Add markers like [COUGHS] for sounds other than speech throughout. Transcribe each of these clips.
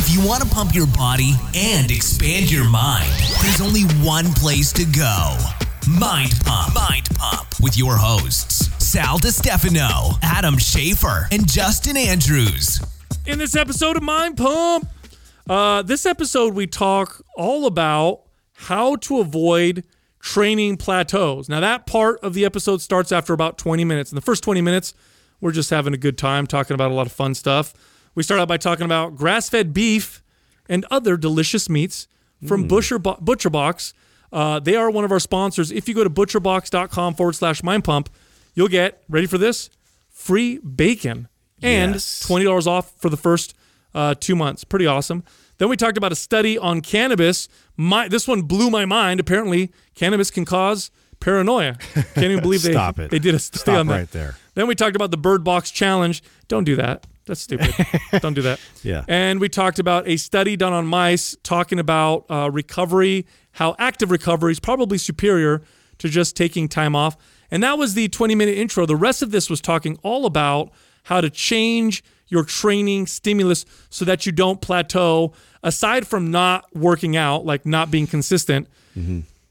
If you want to pump your body and expand your mind, there's only one place to go. Mind Pump. Mind Pump with your hosts, Sal DiStefano, Adam Schafer, and Justin Andrews. in this episode of Mind Pump. Uh, this episode, we talk all about how to avoid training plateaus. Now, that part of the episode starts after about 20 minutes. In the first 20 minutes, we're just having a good time talking about a lot of fun stuff. We start out by talking about grass fed beef and other delicious meats from Butcher, Bo- Butcher Box. Uh, they are one of our sponsors. If you go to butcherbox.com forward slash mind pump, you'll get, ready for this? Free bacon and Yes. $20 off for the first uh, two months. Pretty awesome. Then we talked about a study on cannabis. My this one blew my mind. Apparently, cannabis can cause paranoia. Can't even believe they [LAUGHS] Stop it. they did a study Stop on that. right there. Then we talked about the Bird Box Challenge. Don't do that. That's stupid. [LAUGHS] Don't do that. Yeah. And we talked about a study done on mice talking about uh, recovery, how active recovery is probably superior to just taking time off. And that was the 20 minute intro. The rest of this was talking all about how to change your training stimulus so that you don't plateau. Aside from not working out, like not being consistent,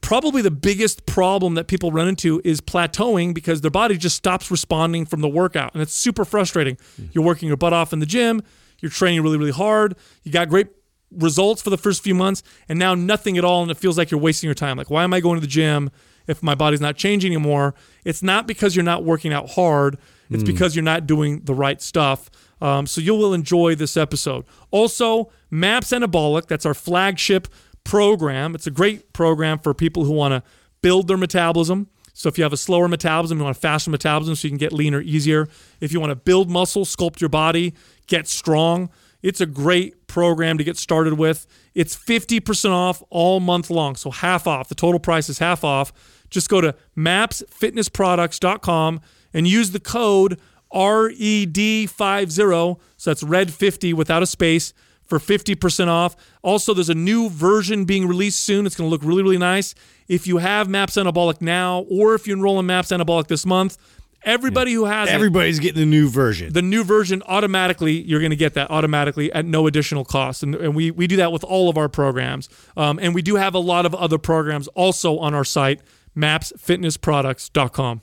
probably the biggest problem that people run into is plateauing because their body just stops responding from the workout. And it's super frustrating. You're working your butt off in the gym, you're training really, really hard, you got great results for the first few months, and now nothing at all. And it feels like you're wasting your time. Like, why am I going to the gym if my body's not changing anymore? It's not because you're not working out hard, it's because you're not doing the right stuff. Um, so you will enjoy this episode. Also, MAPS Anabolic, that's our flagship program. It's a great program for people who want to build their metabolism. So if you have a slower metabolism, you want a faster metabolism so you can get leaner easier. If you want to build muscle, sculpt your body, get strong, it's a great program to get started with. It's 50% off all month long, so half off. The total price is half off. Just go to mapsfitnessproducts.com and use the code RED50, so that's red 50 without a space for 50% off. Also, there's a new version being released soon. It's going to look really, really nice. If you have MAPS Anabolic now, or if you enroll in MAPS Anabolic this month, everybody who has it, Everybody's getting the new version. the new version automatically you're going to get that automatically at no additional cost and, and we, we do that with all of our programs um, and we do have a lot of other programs also on our site mapsfitnessproducts.com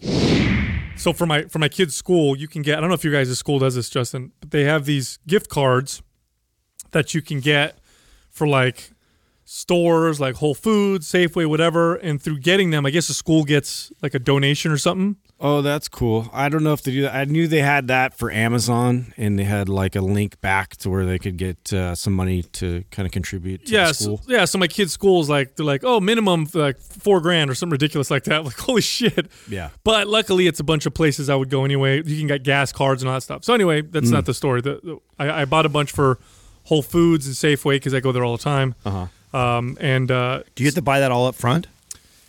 so for my for my kids school you can get i don't know if your guys' school does this justin but they have these gift cards that you can get for like stores like whole foods safeway whatever and through getting them i guess the school gets like a donation or something oh, that's cool. I don't know if they do that. I knew they had that for Amazon, and they had like a link back to where they could get uh, some money to kind of contribute to yeah, so, yeah. So my kids' school is like they're like, oh, minimum like four grand or something ridiculous like that. [LAUGHS] Like, holy shit. Yeah. But luckily, it's a bunch of places I would go anyway. You can get gas cards and all that stuff. So anyway, that's not the story. The, the- I, I bought a bunch for Whole Foods and Safeway because I go there all the time. Uh-huh. Um, and uh, Do you have to buy that all up front?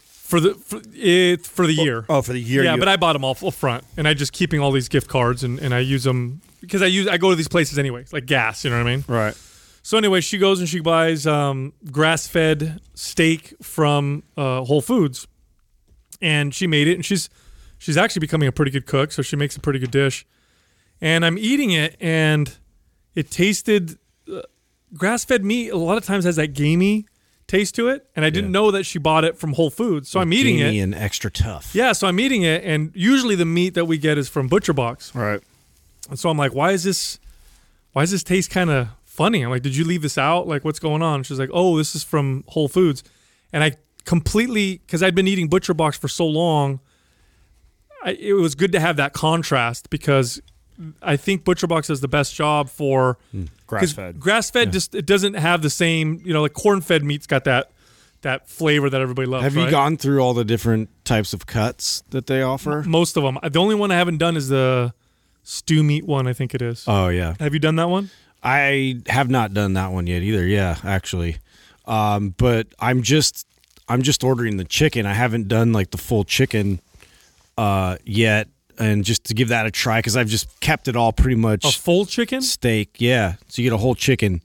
for the for, it for the year. Oh, for the year. yeah, you- but I bought them all full front, and I just keeping all these gift cards, and, and I use them because I use I go to these places anyways, like gas. You know what I mean? Right. So anyway, she goes and she buys um, grass-fed steak from uh, Whole Foods, and she made it. And she's she's actually becoming a pretty good cook, so she makes a pretty good dish. And I'm eating it, and it tasted uh, grass-fed meat. A lot of times has that gamey taste to it, and I didn't know that she bought it from Whole Foods. So I'm eating Gamey it. and extra tough. Yeah, so I'm eating it, and usually the meat that we get is from Butcher Box. Right. And so I'm like, why is this why does this taste kind of funny? I'm like, did you leave this out? Like, what's going on? She's like, oh, this is from Whole Foods. And I completely, because I'd been eating Butcher Box for so long, I, it was good to have that contrast because I think Butcher Box does the best job for grass fed. Grass fed just it doesn't have the same, you know, like corn fed meat's got that that flavor that everybody loves. Have you right? gone through all the different types of cuts that they offer? most of them? The only one I haven't done is the stew meat one. I think it is. Oh yeah. have you done that one? I have not done that one yet either. Yeah, actually, um, but I'm just I'm just ordering the chicken. I haven't done like the full chicken uh, yet, and just to give that a try because I've just kept it all pretty much A full chicken? steak. Yeah, so you get a whole chicken.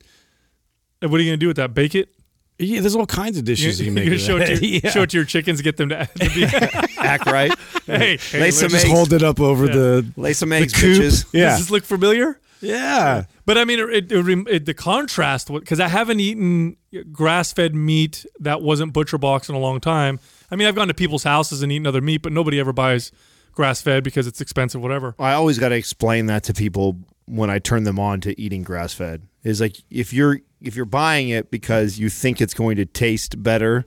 And What are you gonna do with that? Bake it? Yeah, there's all kinds of dishes you, You're can make. gonna show it, to your, [LAUGHS] yeah. show it to your chickens, get them to, to be. [LAUGHS] Act right. [LAUGHS] hey, hey Lay some let's- Just eggs. hold it up over Yeah. the Lay some the eggs, coop. bitches. Yeah, Does this look familiar? Yeah. But I mean, it, it, it, it the contrast because I haven't eaten grass-fed meat that wasn't butcher box in a long time. I mean, I've gone to people's houses and eaten other meat, but nobody ever buys grass-fed because it's expensive, whatever. I always got to explain that to people when I turn them on to eating grass fed. Is like if you're if you're buying it because you think it's going to taste better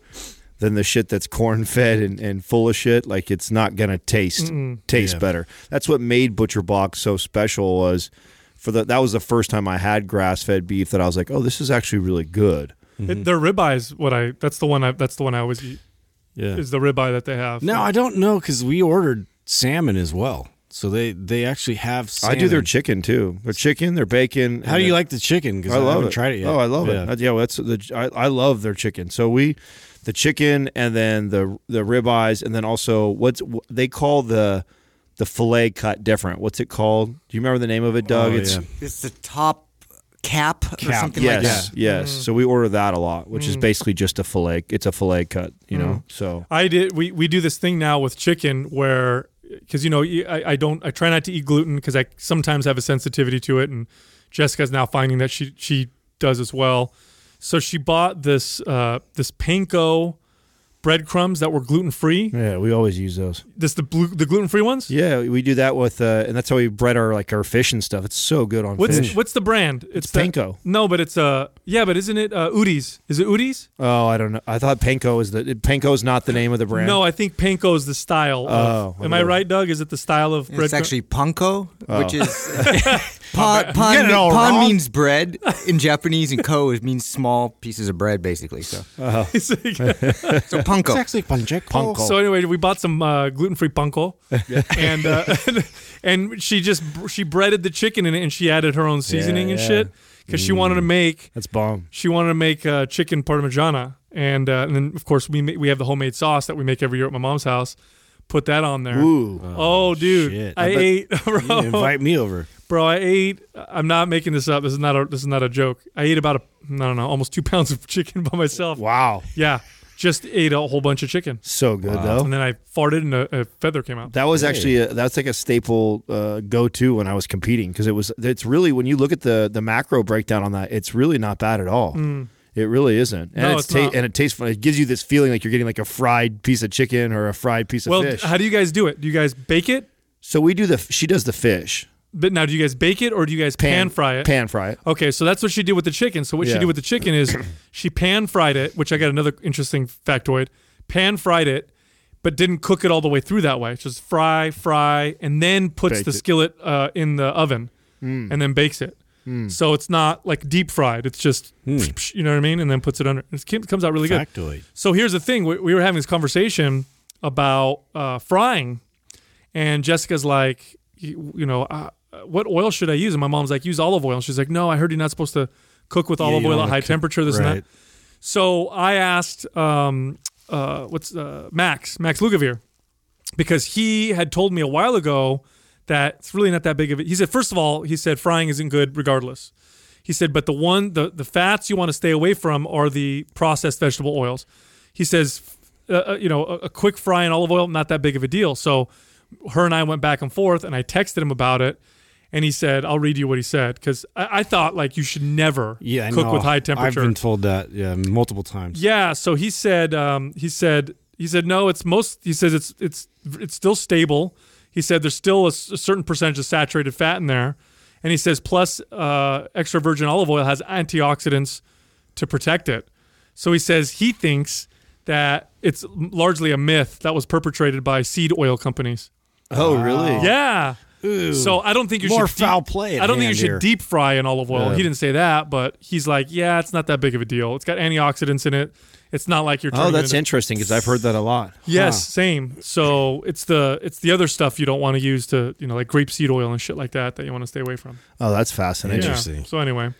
than the shit that's corn fed and, and full of shit, like it's not gonna taste taste Yeah. better. That's what made Butcher Box so special was for the that was the first time I had grass fed beef that I was like, oh, this is actually really good. It, mm-hmm. their ribeyes, what I that's the one I that's the one I always eat Yeah. is the ribeye that they have. No, I don't know because we ordered salmon as well. So they they actually have. I do their chicken too. Their chicken, their bacon. How do you their- like the chicken? Because I love haven't it. tried it yet. Oh, I love Yeah. it. Yeah, well, that's the I, I love their chicken. So we, the chicken, and then the the ribeyes, and then also what's wh- they call the the fillet cut different. What's it called? Do you remember the name of it, Doug? Oh, it's yeah. It's the top cap, or Cap, something yes, like that. yes. Mm. So we order that a lot, which is basically just a fillet. It's a fillet cut, you know. Mm. So I did. We we do this thing now with chicken where because you know I, I don't I try not to eat gluten because I sometimes have a sensitivity to it, and Jessica's now finding that she she does as well. So she bought this uh, this panko breadcrumbs that were gluten free. yeah, we always use those. This the blue, the gluten free ones. Yeah, we do that with, uh, and that's how we bread our like our fish and stuff. It's so good on What's fish. what's the brand? It's the- panko. No, but it's uh yeah, but isn't it uh, Udi's? Is it Udi's? Oh, I don't know. I thought panko is the panko is not the name of the brand. No, I think panko is the style. Of, Oh, am I right, Doug? Is it the style of bread? It's actually panko, which Oh. is [LAUGHS] [LAUGHS] pan. Pan, getting it pan means bread [LAUGHS] in Japanese, and ko it means small pieces of bread, basically. So, [LAUGHS] so panko. It's actually pancheco. Panko. So anyway, we bought some uh, gluten-free panko, and uh, [LAUGHS] and she just she breaded the chicken in it, and she added her own seasoning and yeah. shit because she wanted to make that's bomb. she wanted to make uh, chicken parmigiana, and uh, and then of course we ma- we have the homemade sauce that we make every year at my mom's house. Put that on there. Ooh. Oh, dude, shit. I, I bet- ate, You bro, invite me over. Bro. I ate. I'm not making this up. This is not a this is not a joke. I ate about a I don't know, almost two [LAUGHS] pounds of chicken by myself. Wow. Yeah, just ate a whole bunch of chicken, So good though. and then I farted and a, a feather came out. That was actually a, that's like a staple uh, go to when I was competing because it was it's really when you look at the the macro breakdown on that it's really not bad at all. It really isn't, and Mm. No, it's, it's not. and it tastes fun. It gives you this feeling like you're getting like a fried piece of chicken or a fried piece of fish. Well, fish. how do you guys do it? Do you guys bake it? so we do the she does the fish But now, do you guys bake it or do you guys pan, fry it? Pan fry it. Okay, so that's what she did with the chicken. So what she did with the chicken is [CLEARS THROAT] she pan fried it, which I got another interesting factoid. Pan fried it, but didn't cook it all the way through that way. Just fry, fry, and then puts Baked the it. skillet uh, in the oven and then bakes it. So it's not like deep fried. It's just you know what I mean, and then puts it under. It comes out really good. Factoid. So here's the thing: we, we were having this conversation about uh, frying, and Jessica's like, you, you know, uh, what oil should I use? And my mom's like, use olive oil. She's like, no, I heard you're not supposed to cook with olive you oil at high cook- temperature. This and that. So I asked, um, uh, what's uh, Max Max Lugavere, because he had told me a while ago that it's really not that big of it. He said, first of all, he said frying isn't good regardless. He said, but the one the the fats you want to stay away from are the processed vegetable oils. He says, uh, uh, you know, a, a quick fry in olive oil not that big of a deal. So her and I went back and forth, and I texted him about it, and he said, "I'll read you what he said," because I, I thought like you should never Yeah, cook know. with high temperature. I've been told that yeah multiple times. Yeah, so he said um, he said he said no, it's most he says it's it's it's still stable. He said there's still a certain percentage of saturated fat in there. And he says plus uh, extra virgin olive oil has antioxidants to protect it. So he says he thinks that it's largely a myth that was perpetrated by seed oil companies. Oh, really? Yeah. So I don't think you More should foul play I don't think you should here. deep fry in olive oil. Yeah. He didn't say that, but he's like, yeah, it's not that big of a deal. It's got antioxidants in it. It's not like you're. Oh, that's into- interesting because I've heard that a lot. Yes, same. So it's the it's the other stuff you don't want to use to you know like grapeseed oil and shit like that that you want to stay away from. Oh, that's fascinating. Yeah. Interesting. So anyway,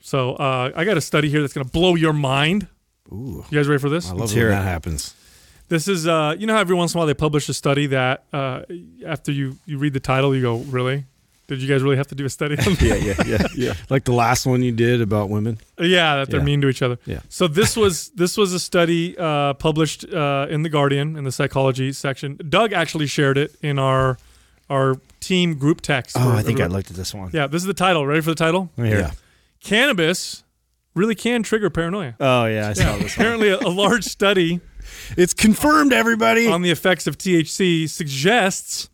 so uh, I got a study here that's going to blow your mind. Ooh, You guys ready for this? I love Let's when hear that happens. This is uh, you know how every once in a while they publish a study that uh, after you you read the title you go really. Did you guys really have to do a study? [LAUGHS] Yeah, yeah, [LAUGHS] yeah, yeah. Like the last one you did about women. Yeah, that they're Yeah. mean to each other. Yeah. So this [LAUGHS] was this was a study uh, published uh, in the Guardian in the psychology section. Doug actually shared it in our our team group text. Oh, I think I looked at this one. Yeah, this is the title. Ready for the title? Yeah. Cannabis really can trigger paranoia. Oh yeah, I saw this. Apparently, a, a large study It's confirmed, everybody. on the effects of THC suggests,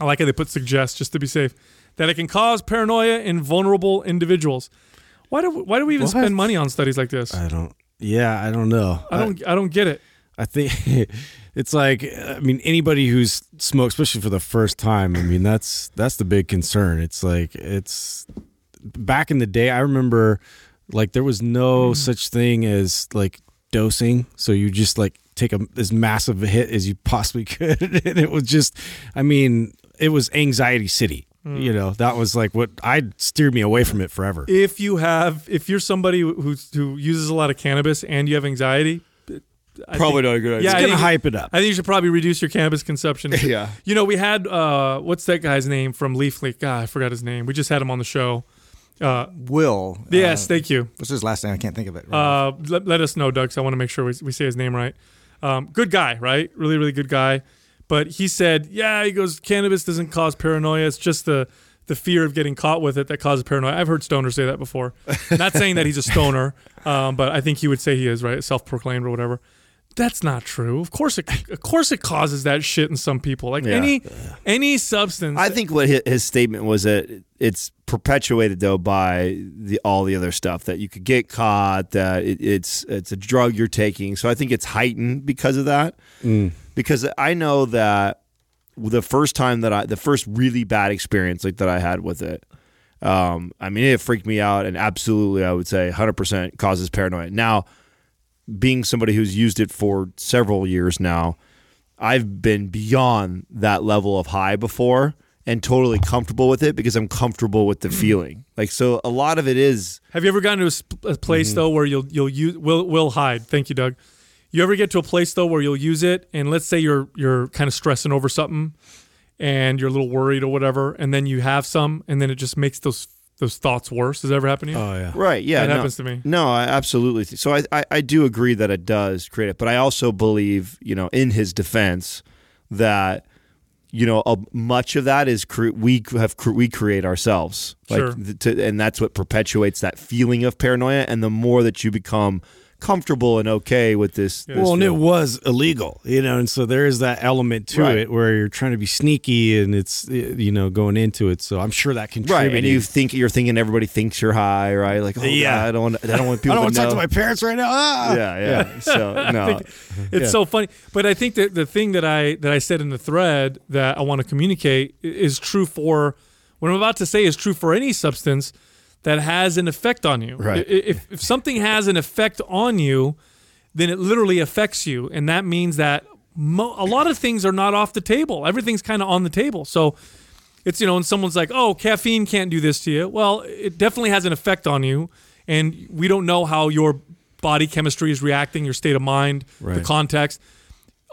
I like how they put suggests just to be safe, that it can cause paranoia in vulnerable individuals. Why do why do we even What? spend money on studies like this? I don't. Yeah, I don't know. I don't I don't get it. I think [LAUGHS] it's like I mean anybody who's smoked, especially for the first time. I mean that's that's the big concern. It's like it's back in the day. I remember like there was no mm. such thing as like dosing, so you just like take a as massive a hit as you possibly [LAUGHS] could, and it was just. I mean, it was anxiety city. You know, that was like what I steered me away from it forever. If you have if you're somebody who's who uses a lot of cannabis and you have anxiety, I Probably think- not a good idea. Yeah, it's I gonna think- hype it up. I think you should probably reduce your cannabis consumption. [LAUGHS] Yeah. You know, we had uh what's that guy's name from Leaf Leak? God, I forgot his name. We just had him on the show. Uh Will. yes, Uh, thank you. what's his last name? I can't think of it. right Uh, let, let us know, Doug. I want to make sure we, we say his name right. Um, good guy, right? Really, really good guy. But he said, yeah, he goes, cannabis doesn't cause paranoia. It's just the the fear of getting caught with it that causes paranoia. I've heard stoners say that before. [LAUGHS] not saying that he's a stoner, um, but I think he would say he is, right? Self proclaimed or whatever. That's not true. Of course, it, of course, it causes that shit in some people. Like Yeah. any any substance. I think what his, his statement was that it's perpetuated though by the all the other stuff that you could get caught, that it, it's it's a drug you're taking. So I think it's heightened because of that. Because I know that the first time that I, the first really bad experience like that I had with it, um, I mean it freaked me out, and absolutely I would say 100 percent causes paranoia. Now, being somebody who's used it for several years now, I've been beyond that level of high before and totally comfortable with it because I'm comfortable with the feeling. Like so a lot of it is Have you ever gotten to a, sp- a place Mm-hmm. though where you'll you'll use will will hide? Thank you, Doug. You ever get to a place though where you'll use it, and let's say you're you're kind of stressing over something, and you're a little worried or whatever, and then you have some, and then it just makes those those thoughts worse. Does that ever happen to you? oh yeah. right. Yeah, That no, happens to me. No, I absolutely. th- So I, I I do agree that it does create it, but I also believe you know in his defense that you know a, much of that is cre- we have cre- we create ourselves like Sure. th- to, and that's what perpetuates that feeling of paranoia and the more that you become comfortable and okay with this, this Well, and it was illegal, you know, and so there is that element to Right. it where you're trying to be sneaky and it's you know going into it. So I'm sure that Right, contributed. and you think you're thinking everybody thinks you're high, right? Like, oh, Yeah. yeah, I don't, want, I don't want people. I don't want to to know. talk to my parents right now. Ah! yeah, yeah. [LAUGHS] So no, It's so funny, but I think that the thing that I that I said in the thread that I want to communicate is true for what I'm about to say is true for any substance that has an effect on you. Right. If if something has an effect on you, then it literally affects you, and that means that mo- a lot of things are not off the table. Everything's kind of on the table. So it's you know, and someone's like, "Oh, caffeine can't do this to you." Well, it definitely has an effect on you, and we don't know how your body chemistry is reacting, your state of mind, the context.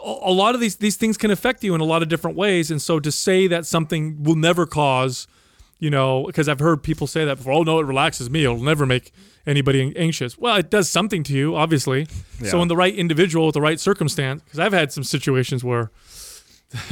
A a lot of these these things can affect you in a lot of different ways, and so to say that something will never cause, you know, because I've heard people say that before. Oh no, it relaxes me. It'll never make anybody anxious. Well, it does something to you, obviously. So in the right individual with the right circumstance, because I've had some situations where. [LAUGHS]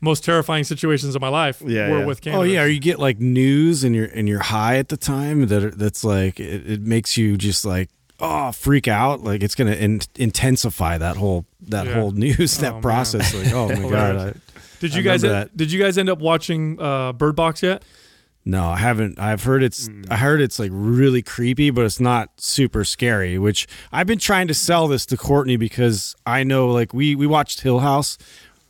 most terrifying situations of my life Yeah, were yeah. with cannabis. Oh yeah, or you get like news and you're and you're high at the time that are- that's like it, it makes you just like oh freak out like it's gonna in, intensify that whole that Yeah. whole news Oh, man. that process like oh my [LAUGHS] god I, Did I you guys that. did you guys end up watching uh, Bird Box yet? No, I haven't. I've heard it's. Hmm. I heard it's like really creepy, but it's not super scary. Which I've been trying to sell this to Courtney because I know, like we we watched Hill House.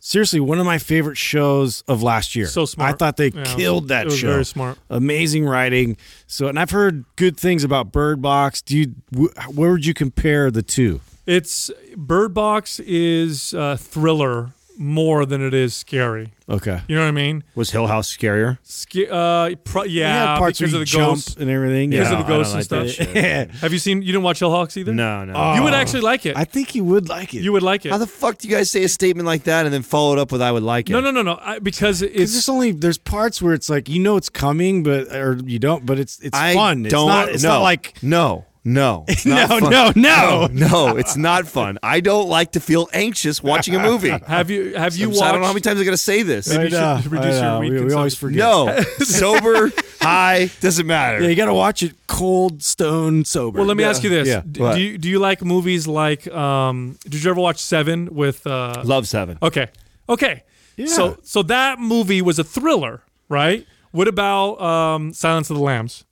Seriously, one of my favorite shows of last year. So smart. I thought they Yeah, killed that show. very smart. Amazing writing. So, and I've heard good things about Bird Box. Do you? Wh- where would you compare the two? It's Bird Box is uh, thriller more than it is scary. Okay. You know what I mean? was Hill House scarier? Sca- uh, pro- It yeah, parts because of the jump ghosts. and everything. Because yeah. of the ghosts and like stuff. Have you seen? You didn't watch Hill House either. No, no. Oh. You would actually like it. I think you would like it. you would like it. How the fuck do you guys say a statement like that and then follow it up with "I would like it"? no, no, no, no. I, because Because it's there's only there's parts where it's like you know it's coming, but or you don't, but it's it's I fun. It's don't. not. It's no, not like no, No, [LAUGHS] No, fun. no, no. no, it's not fun. I don't like to feel anxious watching a movie. [LAUGHS] Have you have you I'm watched? sorry, I don't know how many times I got to say this. Maybe you should I know, reduce your know. We, we always forget. No, [LAUGHS] sober, high, doesn't matter. Yeah, you got to watch it cold, stone, sober. Well, let me ask you this: Yeah. D- do you do you like movies like? Um, did you ever watch Seven with? Uh, Love Seven. okay, okay. Yeah. So so that movie was a thriller, right? What about um, Silence of the Lambs?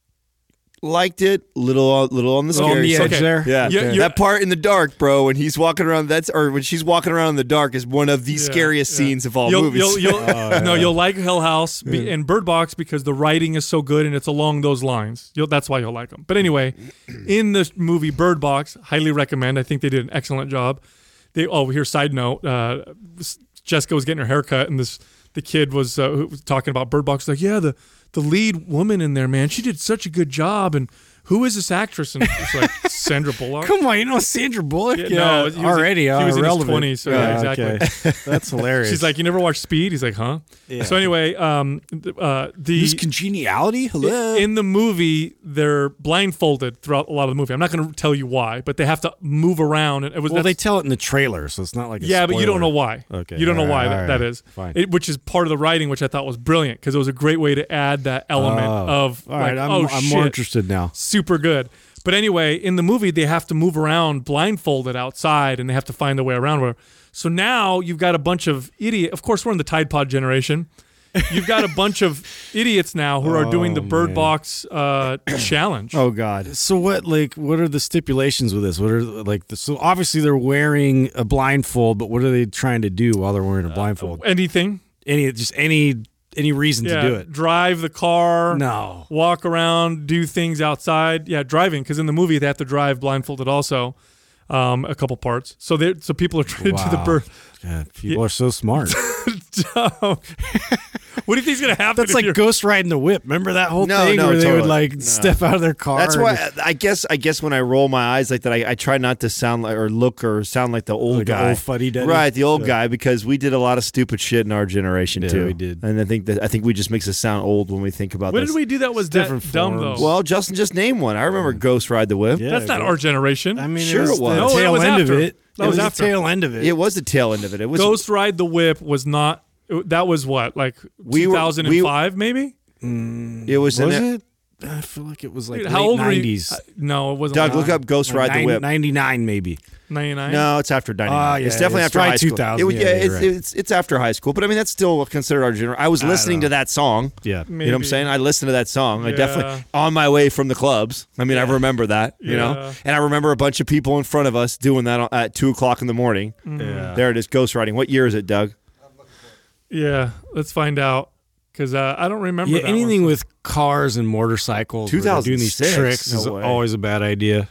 Liked it. Little, little on the Little on the edge there. Yeah, you- that part in the dark, bro. When he's walking around, that's or when she's walking around in the dark is one of the Yeah, scariest yeah. scenes of all you'll, movies. You'll, you'll, [LAUGHS] No, you'll like Hill House be, and Bird Box because the writing is so good and it's along those lines. You'll, that's why you'll like them. But anyway, [CLEARS THROAT] in the movie Bird Box, highly recommend. I think they did an excellent job. They oh, here's side note. Uh, Jessica was getting her haircut and this the kid was, uh, was talking about Bird Box. Like, yeah, the the lead woman in there, man, she did such a good job. And who is this actress? And it's like [LAUGHS] Sandra Bullock. Come on, you know Sandra Bullock? Yeah, Yeah, no, he was- already. he uh, was in his 20s, so yeah, exactly. okay. [LAUGHS] That's [LAUGHS] hilarious. She's like, you never watched Speed? He's like, huh? Yeah. So anyway, um, uh, the Use congeniality. Hello. in the movie they're blindfolded throughout a lot of the movie. I'm not going to tell you why, but they have to move around. And it was well, they tell it in the trailer, so it's not like a yeah, but you don't know why. Okay, you don't know all why right, that, all that right. is. Fine. It, which is part of the writing, which I thought was brilliant because it was a great way to add that element Oh. of All right, like, I'm, oh I'm more interested now. Super good. But anyway, in the movie, they have to move around blindfolded outside, and they have to find their way around. Where so now you've got a bunch of idiot. Of course, we're in the Tide Pod generation. You've got a bunch of [LAUGHS] idiots now who are doing the Oh, Bird man. Box uh, [COUGHS] challenge. oh God. So what? Like, what are the stipulations with this? What are like? The, so obviously they're wearing a blindfold, but what are they trying to do while they're wearing a blindfold? Anything? any just any any reason Yeah. to do it? Drive the car. No. Walk around, do things outside. Yeah, driving because in the movie they have to drive blindfolded also. Um, a couple parts. So they so people are trying to do the birth. God, people are so smart. [LAUGHS] [LAUGHS] what do you think's gonna happen? That's like you're- ghost riding the whip. Remember that whole No, thing no, where they would like No. step out of their car. That's and- why I guess I guess when I roll my eyes like that, I, I try not to sound like or look or sound like the old Like an guy, old fuddy-duddy? right? The old Yeah. guy because we did a lot of stupid shit in our generation Yeah, too. we did. and I think that I think we just makes us sound old when we think about When this. did we do that? Was that different dumb forms. though? Well, Justin just named one. I remember Ghost Ride the Whip. Yeah, that's not our generation. I mean, Sure it was it was. the No, it was end after. of it. That it was was the tail end of it. It was the tail end of it. It was Ghost Ride the Whip was not. That was what like We were- 2005 maybe. It was, in was it. it? I feel like it was like Dude, late how old were you? 90s. Uh, no, it wasn't. Doug, look up Ghost Like Ride the Whip. 99 maybe. 99. No, it's after 99. Ah, yeah, it's definitely it's after probably high school. 2000. It would- Yeah, yeah, you're it's, right. it's it's after high school, but I mean that's still considered our generation. I was I listening to know. that song. Yeah. Maybe. You know what I'm saying? I listened to that song. I Yeah. definitely on my way from the clubs. I mean, I remember that. You Yeah. know, and I remember a bunch of people in front of us doing that at two o'clock in the morning. Yeah. There it is, ghost riding. What year is it, Doug? Yeah, let's find out because uh, I don't remember. Yeah, that anything one. with cars and motorcycles, where they're doing these 2006? tricks is way. always a bad idea.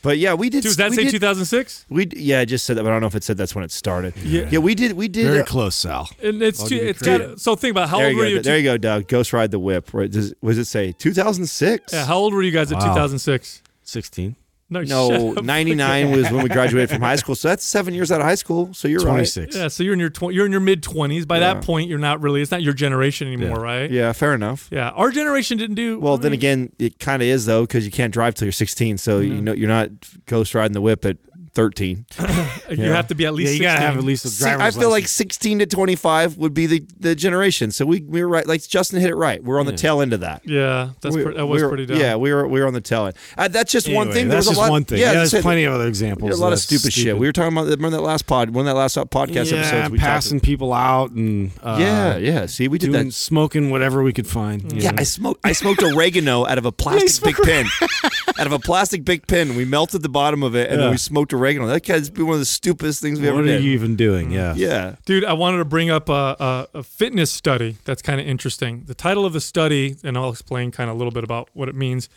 But yeah, we did. Does that we say did, 2006? We yeah, I just said that, but I don't know if it said that's when it started. Yeah. yeah, we did. We did. Very uh, close, Sal. And it's I'll too, give you it's got so think about how there old you were go. you? there you go, Doug. Ghost ride the whip. Right? Does, was it say 2006? Yeah, how old were you guys at 2006? 16. No, No, 99 was when we graduated from high school. So that's seven years out of high school. So you're 26. Yeah, so you're in your tw- you're in your mid 20s. By Yeah. that point, you're not really. It's not your generation anymore, Yeah. right? right. Yeah, fair enough. Yeah, our generation didn't do Well, I then mean, again, it kind of is though because you can't drive till you're 16. So you know you're not ghost riding the whip at 13. [COUGHS] you yeah. have to be at Yeah, least. you gotta 16. have at least a See, driver's I feel like license. 16 to 25 would be the, the generation. So we we were right. Like Justin hit it right. We're on the Yeah. tail end of that. Yeah, that's We- pre- that was we were- pretty dumb. Yeah, we were we were on the tail end. Uh, that's just one Anyway, thing. There That's was just a lot, one thing. Yeah, Yeah, as I there's said, plenty of other examples. a lot of that's stupid, shit. We were talking about remember that last pod, one of that last podcast yeah, episodes. We passing talked people out and uh, yeah, yeah. See, we did doing that. smoking whatever we could find. you Yeah, know. I smoked. I smoked oregano out of a [LAUGHS] plastic big pin, [LAUGHS] out of a plastic big pin. we melted the bottom of it, and then Yeah. we smoked oregano. That has been one of the stupidest things we ever what are you even doing? Mm-hmm. Yeah. yeah, Dude, I wanted to bring up a, a, a fitness study that's kind of interesting. The title of the study, and I'll explain kind of a little bit about what it means.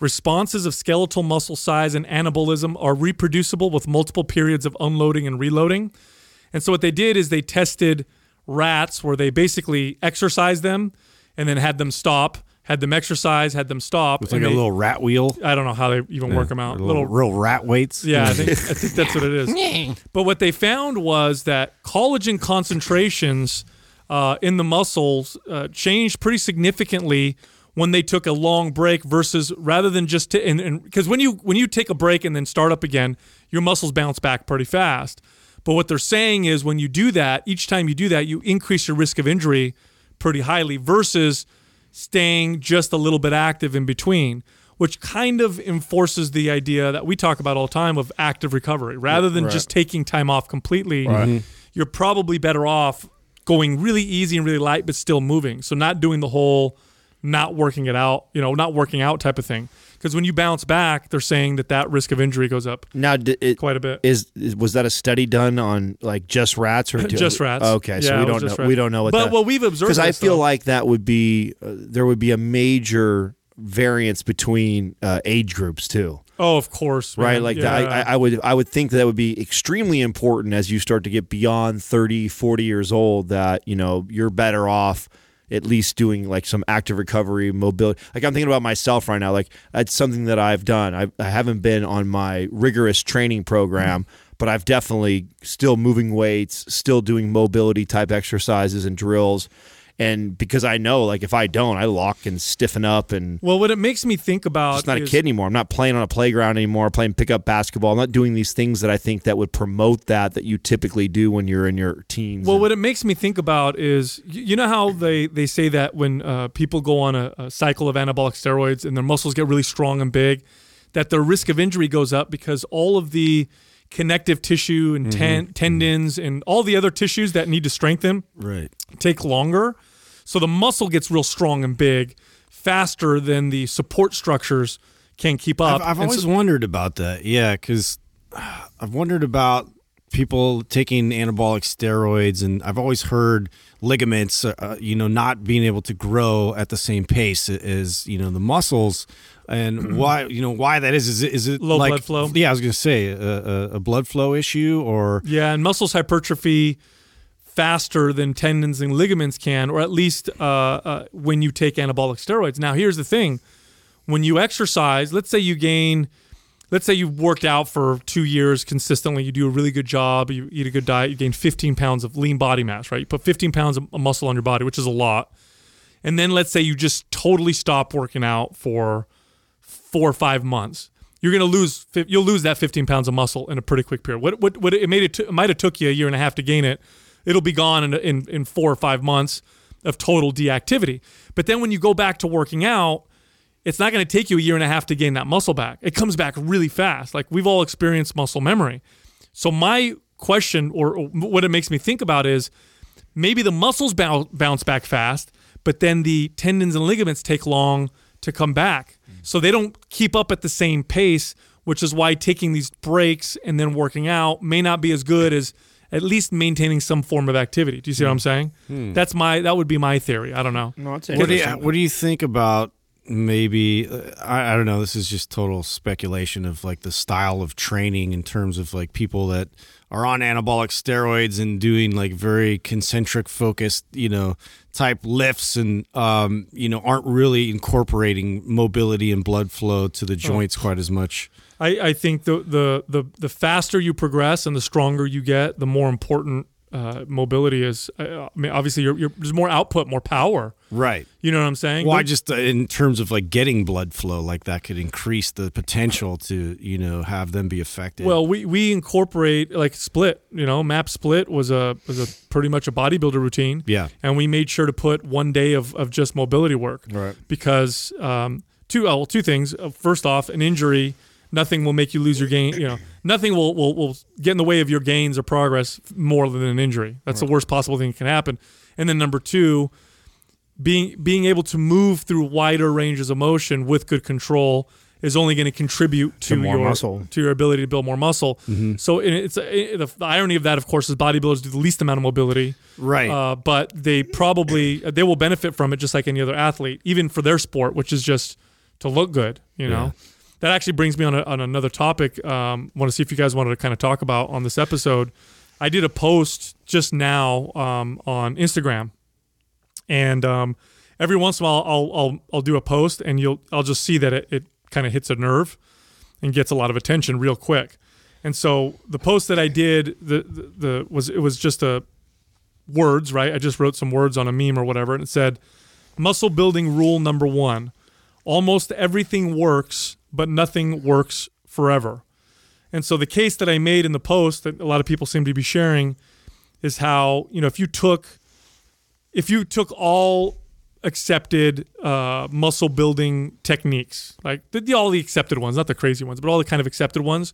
Responses of skeletal muscle size and anabolism are reproducible with multiple periods of unloading and reloading. And so what they did is they tested rats where they basically exercised them and then had them stop, had them exercise, had them stop. It's like and a little rat wheel. I don't know how they even work them out. Or Little, real rat weights. yeah, I think, [LAUGHS] I think that's what it is. [LAUGHS] But what they found was that collagen concentrations uh, in the muscles uh, changed pretty significantly when they took a long break versus rather than just to, and because when you when you take a break and then start up again, your muscles bounce back pretty fast. But what they're saying is when you do that, each time you do that, you increase your risk of injury pretty highly versus staying just a little bit active in between, which kind of enforces the idea that we talk about all the time of active recovery. Rather than Right. just taking time off completely, mm-hmm. you're probably better off going really easy and really light, but still moving. So not doing the whole not working it out, you know, not working out type of thing. Because when you bounce back, they're saying that that risk of injury goes up Now, d- it, quite a bit. is, is was that a study done on like just rats or [LAUGHS] Just rats. Okay, so we don't know. just We rats. don't know what. But that, what we've observed because I feel though- like that would be uh, there would be a major variance between uh, age groups too. Oh, of course, right like yeah. that, I, I would i would think that would be extremely important as you start to get beyond 30 40 years old that you know you're better off at least doing like some active recovery mobility. Like i'm thinking about myself right now like that's something that i've done. I, I haven't been on my rigorous training program but i've definitely still moving weights still doing mobility type exercises and drills and because i know like if i don't i lock and stiffen up and Well, what it makes me think about it's not a kid anymore. I'm not playing on a playground anymore, playing pickup basketball. I'm not doing these things that I think that would promote that that you typically do when you're in your teens. Well, And- what it makes me think about is you know how they, they say that when uh, people go on a, a cycle of anabolic steroids and their muscles get really strong and big, that their risk of injury goes up because all of the connective tissue and ten- tendons and all the other tissues that need to strengthen Right. take longer. So the muscle gets real strong and big faster than the support structures can keep up. I've, I've always so- wondered about that. Yeah, because I've wondered about people taking anabolic steroids, and I've always heard ligaments, uh, you know, not being able to grow at the same pace as you know the muscles. And why, you know, why that is? Is it, is it Low like, blood flow? Yeah, I was going to say a, a, a blood flow issue, or Yeah, and muscles hypertrophy faster than tendons and ligaments can, or at least uh, uh, when you take anabolic steroids. Now, here's the thing: when you exercise, let's say you gain, let's say you've worked out for two years consistently, you do a really good job, you eat a good diet, you gain 15 pounds of lean body mass, right? You put 15 pounds of muscle on your body, which is a lot, and then let's say you just totally stop working out for four or five months. You're gonna lose. You'll lose that 15 pounds of muscle in a pretty quick period. What what, what it made it, t- it might have took you a year and a half to gain it. It'll be gone in, in in four or five months of total deactivity. But then when you go back to working out, it's not going to take you a year and a half to gain that muscle back. It comes back really fast. Like we've all experienced muscle memory. So my question, or, what it makes me think about, is maybe the muscles bounce back fast, but then the tendons and ligaments take long to come back. So they don't keep up at the same pace, which is why taking these breaks and then working out may not be as good as at least maintaining some form of activity. Do you see what I'm saying? That's my that would be my theory. I don't know. no, it's What do, you, what do you think about maybe? uh, I, I don't know. This is just total speculation of like the style of training in terms of like people that are on anabolic steroids and doing like very concentric focused, you know, type lifts and um, you know aren't really incorporating mobility and blood flow to the joints quite as much. I, I think the, the the the faster you progress and the stronger you get, the more important uh, mobility is. Uh, I mean, obviously, you're, you're, there's more output, more power. Right. You know what I'm saying? Well, I just uh, in terms of like getting blood flow, like that could increase the potential to you know have them be affected. Well, we, we incorporate like split. You know, MAPS Split was a was a pretty much a bodybuilder routine. Yeah. and we made sure to put one day of, of just mobility work. Right. Because um, two well two things. Uh, First off, an injury, nothing will make you lose your gain. You know, nothing will, will will get in the way of your gains or progress more than an injury. That's the worst possible thing that can happen. And then number two, being being able to move through wider ranges of motion with good control is only going to contribute to, To your muscle. to your ability to build more muscle. So it's it, the, the irony of that, of course, is bodybuilders do the least amount of mobility, Right. Uh, but they probably they will benefit from it just like any other athlete, even for their sport, which is just to look good. You know, that actually brings me on a, on another topic. Um, want to see if you guys wanted to kind of talk about on this episode. I did a post just now um, on Instagram and um, every once in a while I'll, I'll I'll do a post and you'll I'll just see that it, it kind of hits a nerve and gets a lot of attention real quick. And so the post that I did the, the the was it was just a words right. I just wrote some words on a meme or whatever and it said muscle building rule number one almost everything works, but nothing works forever. And so the case that I made in the post that a lot of people seem to be sharing is how, you know, if you took if you took all accepted uh, muscle building techniques, like the, the, all the accepted ones, not the crazy ones, but all the kind of accepted ones,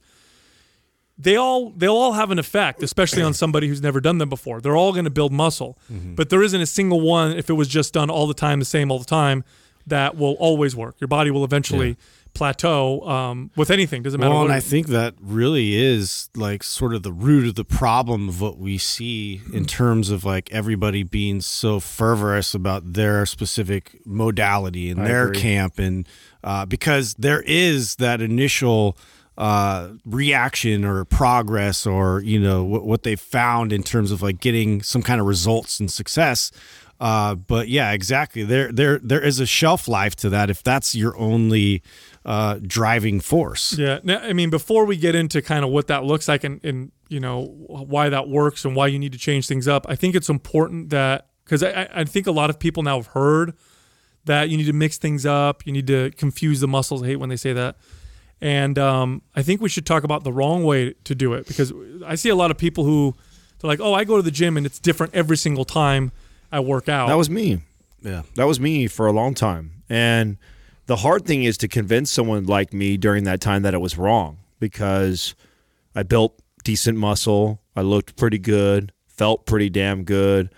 they all they'll all have an effect, especially on somebody who's never done them before. They're all going to build muscle, mm-hmm. but there isn't a single one if it was just done all the time, the same all the time, that will always work. Your body will eventually yeah. Plateau um, with anything. Doesn't matter. Well, and I think that really is like sort of the root of the problem of what we see in terms of like everybody being so fervorous about their specific modality in I their agree. camp, and uh, because there is that initial uh, reaction or progress or you know what, what they found in terms of like getting some kind of results and success uh, but yeah exactly. There there there is a shelf life to that if that's your only uh, driving force. Yeah. Now, i mean before we get into kind of what that looks like and, and you know why that works and why you need to change things up i think it's important that because I, I think a lot of people now have heard that you need to mix things up you need to confuse the muscles. I hate when they say that. And um, I think we should talk about the wrong way to do it because I see a lot of people who they're like, "Oh, I go to the gym and it's different every single time I work out." That was me. Yeah, that was me for a long time. And the hard thing is to convince someone like me during that time that it was wrong because I built decent muscle, I looked pretty good, felt pretty damn good.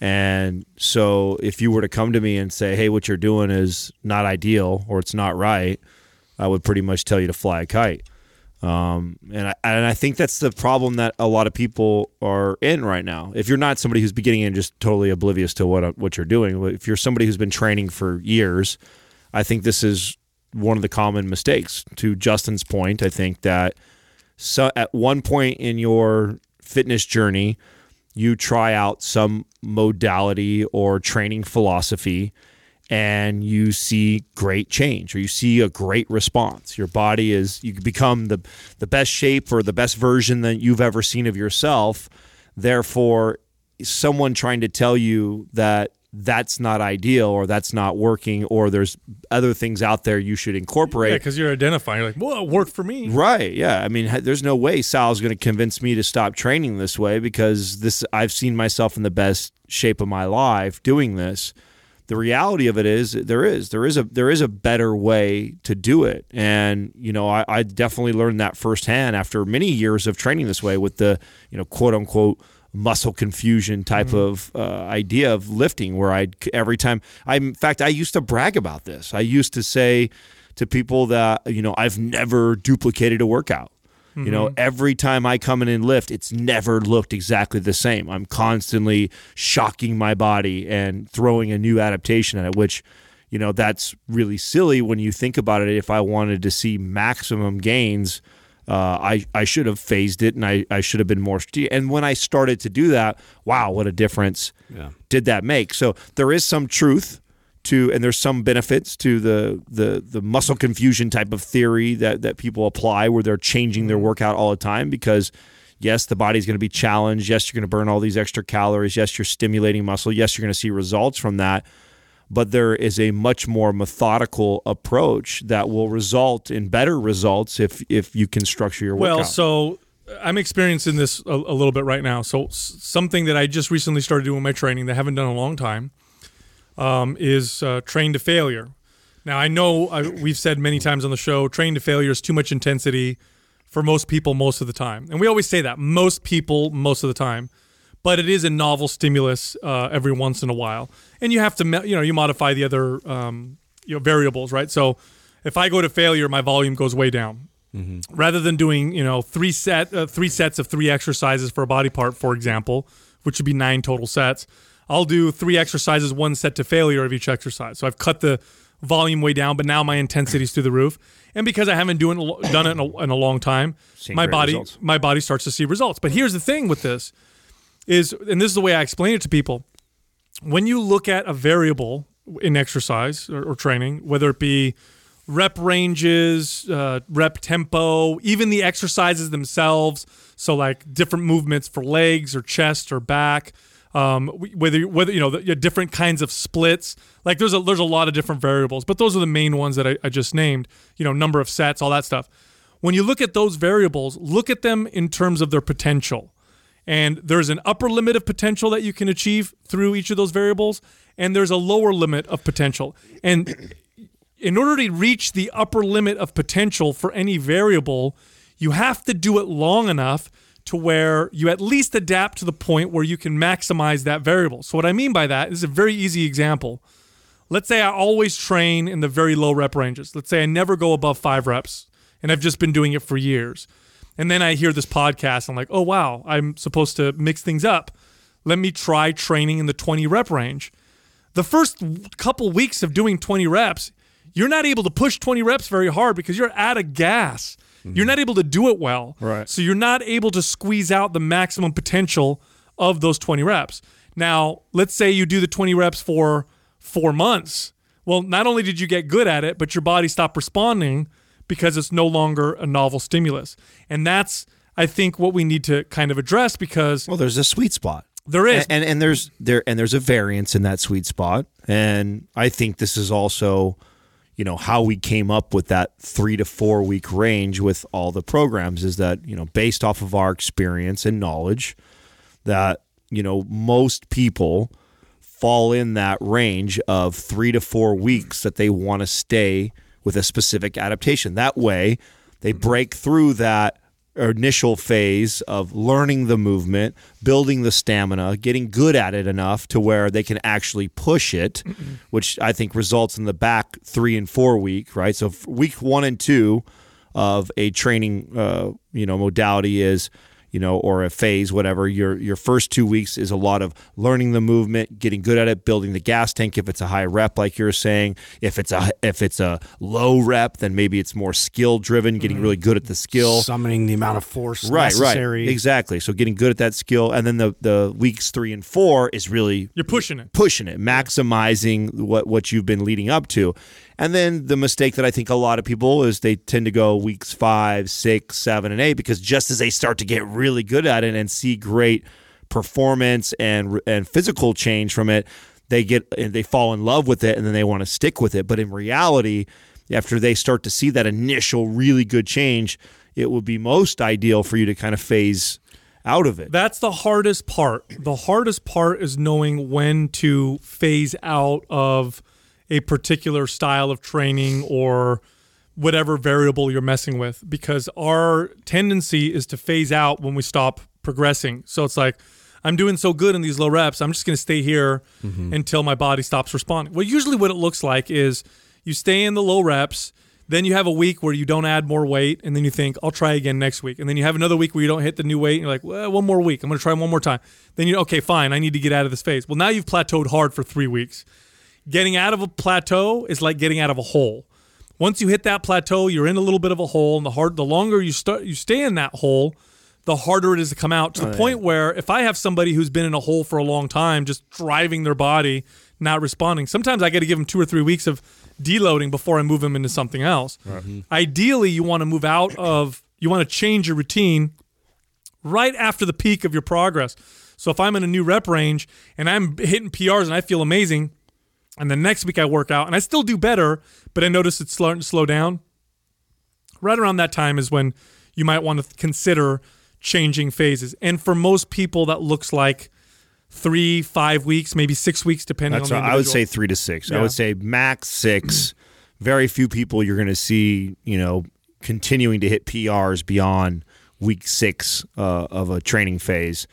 And so if you were to come to me and say, "Hey, what you're doing is not ideal or it's not right," I would pretty much tell you to fly a kite. Um, and I, and I think that's the problem that a lot of people are in right now. If you're not somebody who's beginning and just totally oblivious to what what you're doing, if you're somebody who's been training for years, I think this is one of the common mistakes. To Justin's point, I think that so at one point in your fitness journey, you try out some modality or training philosophy and you see great change or you see a great response. Your body is you become the the best shape or the best version that you've ever seen of yourself. Therefore, someone trying to tell you that that's not ideal or that's not working or there's other things out there you should incorporate. Yeah, because you're identifying. You're like, well, it worked for me. Right. Yeah. I mean, there's no way Sal's going to convince me to stop training this way because this I've seen myself in the best shape of my life doing this the reality of it is there is there is a there is a better way to do it. And you know I, I, definitely learned that firsthand after many years of training this way with the you know quote unquote muscle confusion type mm-hmm. of uh, idea of lifting where i every time i in fact i used to brag about this. I used to say to people that you know i've never duplicated a workout Mm-hmm. You know, mm-hmm. every time I come in and lift, it's never looked exactly the same. I'm constantly shocking my body and throwing a new adaptation at it, which, you know, that's really silly when you think about it. If I wanted to see maximum gains, uh, I, I should have phased it and I, I should have been more strategic. And when I started to do that, wow, what a difference yeah. did that make? So there is some truth to and there's some benefits to the the the muscle confusion type of theory that that people apply where they're changing their mm-hmm. workout all the time because yes the body's going to be challenged. Yes you're going to burn all these extra calories. Yes you're stimulating muscle. Yes you're going to see results from that. But there is a much more methodical approach that will result in better results if if you can structure your workout. well so I'm experiencing this a, a little bit right now. So something that I just recently started doing my training that I haven't done in a long time um, is uh, train to failure. Now, I know I, we've said many times on the show, train to failure is too much intensity for most people most of the time. And we always say that most people most of the time. But it is a novel stimulus uh, every once in a while. And you have to, you know, you modify the other um, you know, variables, right? So if I go to failure, my volume goes way down. Mm-hmm. Rather than doing, you know, three set uh, three sets of three exercises for a body part, for example, which would be nine total sets, I'll do three exercises, one set to failure of each exercise. So I've cut the volume way down, but now my intensity is through the roof. And because I haven't doing, done it in a, in a long time, my body results. my body starts to see results. But here's the thing with this is, and this is the way I explain it to people: when you look at a variable in exercise or, or training, whether it be rep ranges, uh, rep tempo, even the exercises themselves. So like different movements for legs or chest or back um, whether whether you know the, different kinds of splits. Like there's a there's a lot of different variables, but those are the main ones that I, I just named. You know, number of sets, all that stuff. When you look at those variables, look at them in terms of their potential. And there's an upper limit of potential that you can achieve through each of those variables, and there's a lower limit of potential. And [CLEARS THROAT] in order to reach the upper limit of potential for any variable, you have to do it long enough to where you at least adapt to the point where you can maximize that variable. So, what I mean by that is a very easy example. Let's say I always train in the very low rep ranges. Let's say I never go above five reps, and I've just been doing it for years. And then I hear this podcast. I'm like, oh, wow, I'm supposed to mix things up. Let me try training in the 20 rep range. The first couple weeks of doing 20 reps, you're not able to push 20 reps very hard because you're out of gas. Mm-hmm. You're not able to do it well. Right. So you're not able to squeeze out the maximum potential of those 20 reps. Now, let's say you do the 20 reps for four months. Well, not only did you get good at it, but your body stopped responding because it's no longer a novel stimulus. And that's, I think, what we need to kind of address because. Well, there's a sweet spot. There is, and, and, and there's there and there's a variance in that sweet spot, and I think this is also you know how we came up with that three to four week range with all the programs is that you know based off of our experience and knowledge that you know most people fall in that range of three to four weeks that they want to stay with a specific adaptation. That way they break through that initial phase of learning the movement, building the stamina, getting good at it enough to where they can actually push it, which I think results in the back three and four week, right? So week one and two of a training, uh, you know, modality is you know, or a phase, whatever. Your your first two weeks is a lot of learning the movement, getting good at it, building the gas tank. If it's a high rep, like you're saying, if it's a if it's a low rep, then maybe it's more skill driven, getting mm-hmm. really good at the skill, summoning the amount of force right, necessary. Right, exactly. So getting good at that skill, and then the the weeks three and four is really you're pushing it, pushing it, maximizing what what you've been leading up to. And then the mistake that I think a lot of people is they tend to go weeks five, six, seven, and eight because just as they start to get really good at it and see great performance and and physical change from it, they get they fall in love with it and then they want to stick with it. But in reality, after they start to see that initial really good change, it would be most ideal for you to kind of phase out of it. That's the hardest part. The hardest part is knowing when to phase out of a particular style of training or whatever variable you're messing with because our tendency is to phase out when we stop progressing. So it's like, I'm doing so good in these low reps, I'm just going to stay here mm-hmm. until my body stops responding. Well, usually what it looks like is you stay in the low reps, then you have a week where you don't add more weight, and then you think, I'll try again next week. And then you have another week where you don't hit the new weight, and you're like, well, one more week. I'm going to try one more time. Then you, okay, fine, I need to get out of this phase. Well, now you've plateaued hard for three weeks. Getting out of a plateau is like getting out of a hole. Once you hit that plateau, you're in a little bit of a hole, and the hard the longer you start you stay in that hole, the harder it is to come out. To the oh, point yeah. where if I have somebody who's been in a hole for a long time, just driving their body, not responding, sometimes I got to give them two or three weeks of deloading before I move them into something else. Mm-hmm. Ideally, you want to move out of you want to change your routine right after the peak of your progress. So if I'm in a new rep range and I'm hitting PRs and I feel amazing, and the next week I work out and I still do better, but I notice it's starting to slow down. Right around that time is when you might want to consider changing phases. And for most people, that looks like three, five weeks, maybe six weeks, depending on. That's on. Right. I would say three to six. Yeah. I would say max six. [CLEARS THROAT] Very few people you're going to see, you know, continuing to hit PRs beyond week six uh, of a training phase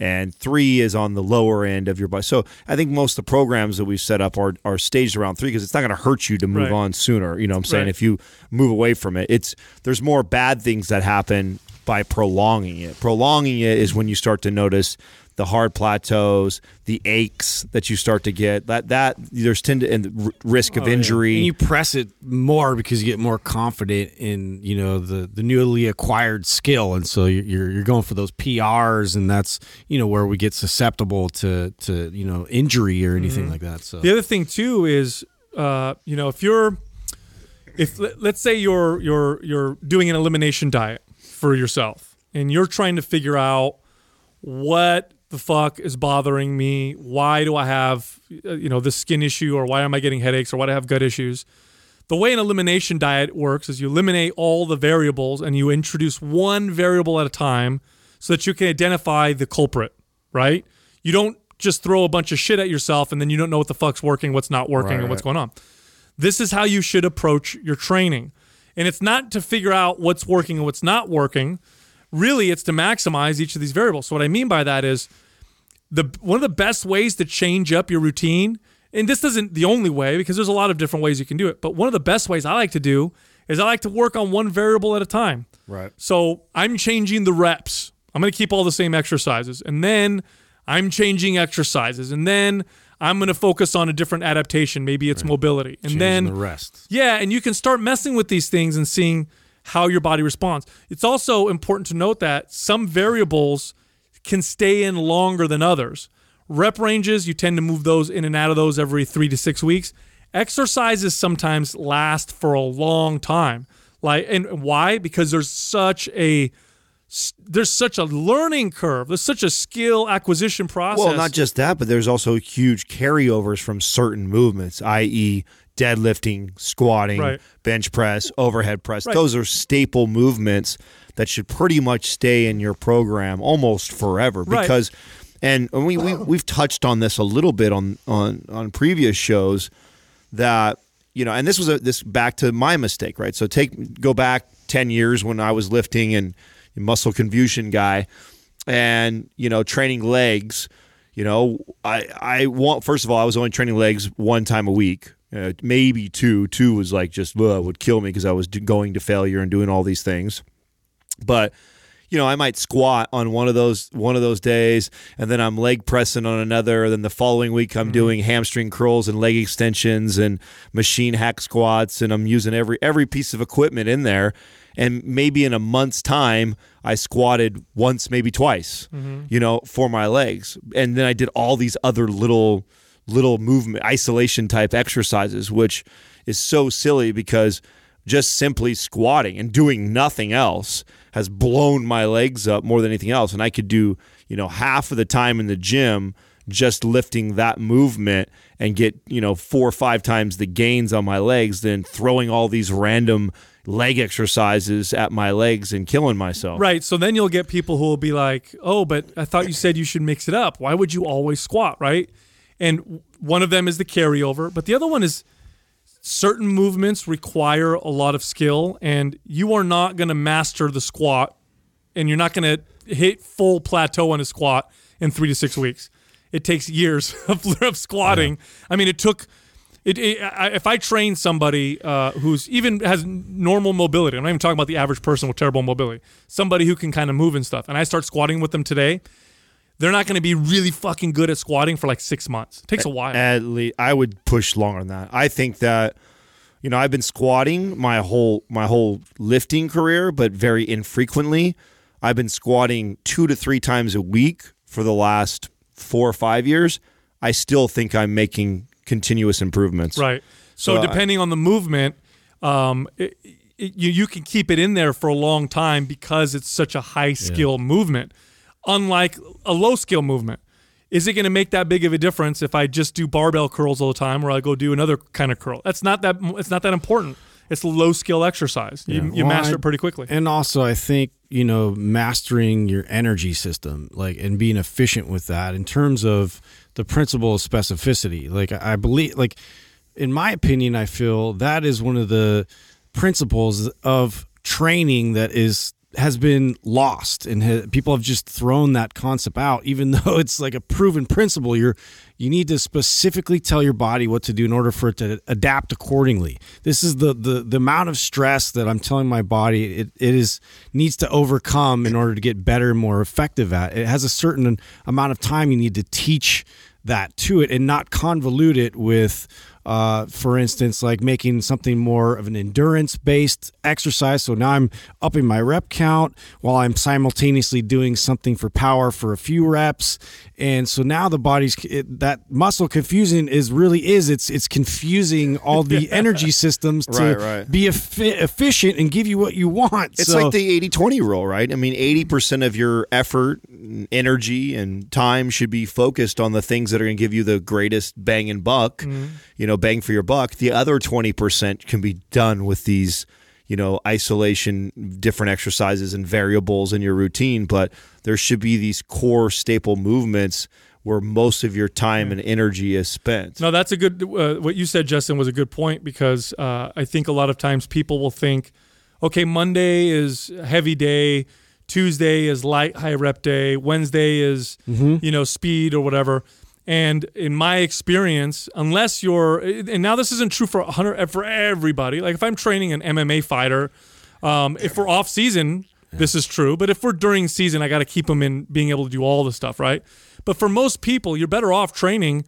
and three is on the lower end of your body. So I think most of the programs that we've set up are, are staged around three because it's not going to hurt you to move right. on sooner. You know what I'm saying? Right. If you move away from it, it's there's more bad things that happen by prolonging it. Prolonging it is when you start to notice the hard plateaus, the aches that you start to get. That that there's tend to, and the risk of oh, injury. Yeah. And you press it more because you get more confident in you know the the newly acquired skill, and so you're you're going for those PRs, and that's you know where we get susceptible to to you know injury or anything mm-hmm. like that. So the other thing too is uh, you know if you're if let's say you're you're you're doing an elimination diet for yourself and you're trying to figure out what the fuck is bothering me? Why do I have, uh, you know, this skin issue, or why am I getting headaches, or why do I have gut issues? The way an elimination diet works is you eliminate all the variables and you introduce one variable at a time so that you can identify the culprit, right? You don't just throw a bunch of shit at yourself and then you don't know what the fuck's working, what's not working, Right, and what's going on. This is how you should approach your training. And it's not to figure out what's working and what's not working. Really, it's to maximize each of these variables. So what I mean by that is the one of the best ways to change up your routine, and this isn't the only way because there's a lot of different ways you can do it, but one of the best ways I like to do is I like to work on one variable at a time. Right. So I'm changing the reps. I'm going to keep all the same exercises. And then I'm changing exercises. And then I'm going to focus on a different adaptation. Maybe it's mobility. And Changing then the rest. yeah, and you can start messing with these things and seeing how your body responds. It's also important to note that some variables can stay in longer than others. Rep ranges, you tend to move those in and out of those every three to six weeks. Exercises sometimes last for a long time. Like, and why? Because there's such a there's such a learning curve. There's such a skill acquisition process. Well, not just that, but there's also huge carryovers from certain movements, i.e., deadlifting, squatting, Right. bench press, overhead press. Right. Those are staple movements that should pretty much stay in your program almost forever Right. because and we, we we've touched on this a little bit on on on previous shows that you know and this was a this back to my mistake right so take go back 10 years when i was lifting and muscle confusion guy and you know training legs you know i i want first of all i was only training legs one time a week uh, maybe two two was like just ugh, would kill me because i was going to failure and doing all these things but you know, I might squat on one of those one of those days, and then I'm leg pressing on another. Then the following week, I'm mm-hmm. doing hamstring curls and leg extensions and machine hack squats, and I'm using every every piece of equipment in there. And maybe in a month's time, I squatted once, maybe twice, mm-hmm. you know, for my legs, and then I did all these other little little movement isolation type exercises, which is so silly because just simply squatting and doing nothing else has blown my legs up more than anything else. And I could do, you know, half of the time in the gym just lifting that movement and get, you know, four or five times the gains on my legs than throwing all these random leg exercises at my legs and killing myself. Right. So then you'll get people who will be like, "Oh, but I thought you said you should mix it up. Why would you always squat?" Right. And one of them is the carryover, but the other one is certain movements require a lot of skill, and you are not going to master the squat, and you're not going to hit full plateau on a squat in three to six weeks. It takes years [LAUGHS] of, of squatting. I mean, it took. It, it, I, if I train somebody uh, who's even has normal mobility, I'm not even talking about the average person with terrible mobility, somebody who can kind of move and stuff, and I start squatting with them today, they're not going to be really fucking good at squatting for like six months. It takes a while. At least I would push longer than that. I think that you know I've been squatting my whole my whole lifting career, but very infrequently. I've been squatting two to three times a week for the last four or five years. I still think I'm making continuous improvements. Right. So, So I- depending on the movement, um, it, it, you you can keep it in there for a long time because it's such a high skill movement. Unlike a low skill movement, is it going to make that big of a difference if I just do barbell curls all the time, or I go do another kind of curl? That's not that. It's not that important. It's a low skill exercise. You, you Well, master I- it pretty quickly. And also, I think you know mastering your energy system, like and being efficient with that, in terms of the principle of specificity. Like I I believe, like in my opinion, I feel that is one of the principles of training that is has been lost and ha- people have just thrown that concept out even [LAUGHS] though it's like a proven principle. You're you need to specifically tell your body what to do in order for it to adapt accordingly. This is the the, the amount of stress that i'm telling my body it, it is needs to overcome in order to get better and more effective at. It has a certain amount of time you need to teach that to it and not convolute it with uh, for instance, like making something more of an endurance based exercise. So now I'm upping my rep count while I'm simultaneously doing something for power for a few reps. And so now the body's it, that muscle confusing is really is it's it's confusing all the [LAUGHS] energy systems to Right, right. be effi- efficient and give you what you want. It's So- like the 80 20 rule, right? I mean, 80% of your effort energy and time should be focused on the things that are going to give you the greatest bang and buck, you know, bang for your buck. The other 20% can be done with these, you know, isolation, different exercises and variables in your routine, but there should be these core staple movements where most of your time and energy is spent. No, that's a good. Uh, what you said, Justin, was a good point because uh, I think a lot of times people will think, okay, Monday is a heavy day, Tuesday is light high rep day, Wednesday is you know speed or whatever. And in my experience, unless you're, and now this isn't true for 100 for everybody. Like if I'm training an MMA fighter, um, if we're off season, this is true. But if we're during season, I got to keep them in being able to do all the stuff, right? But for most people, you're better off training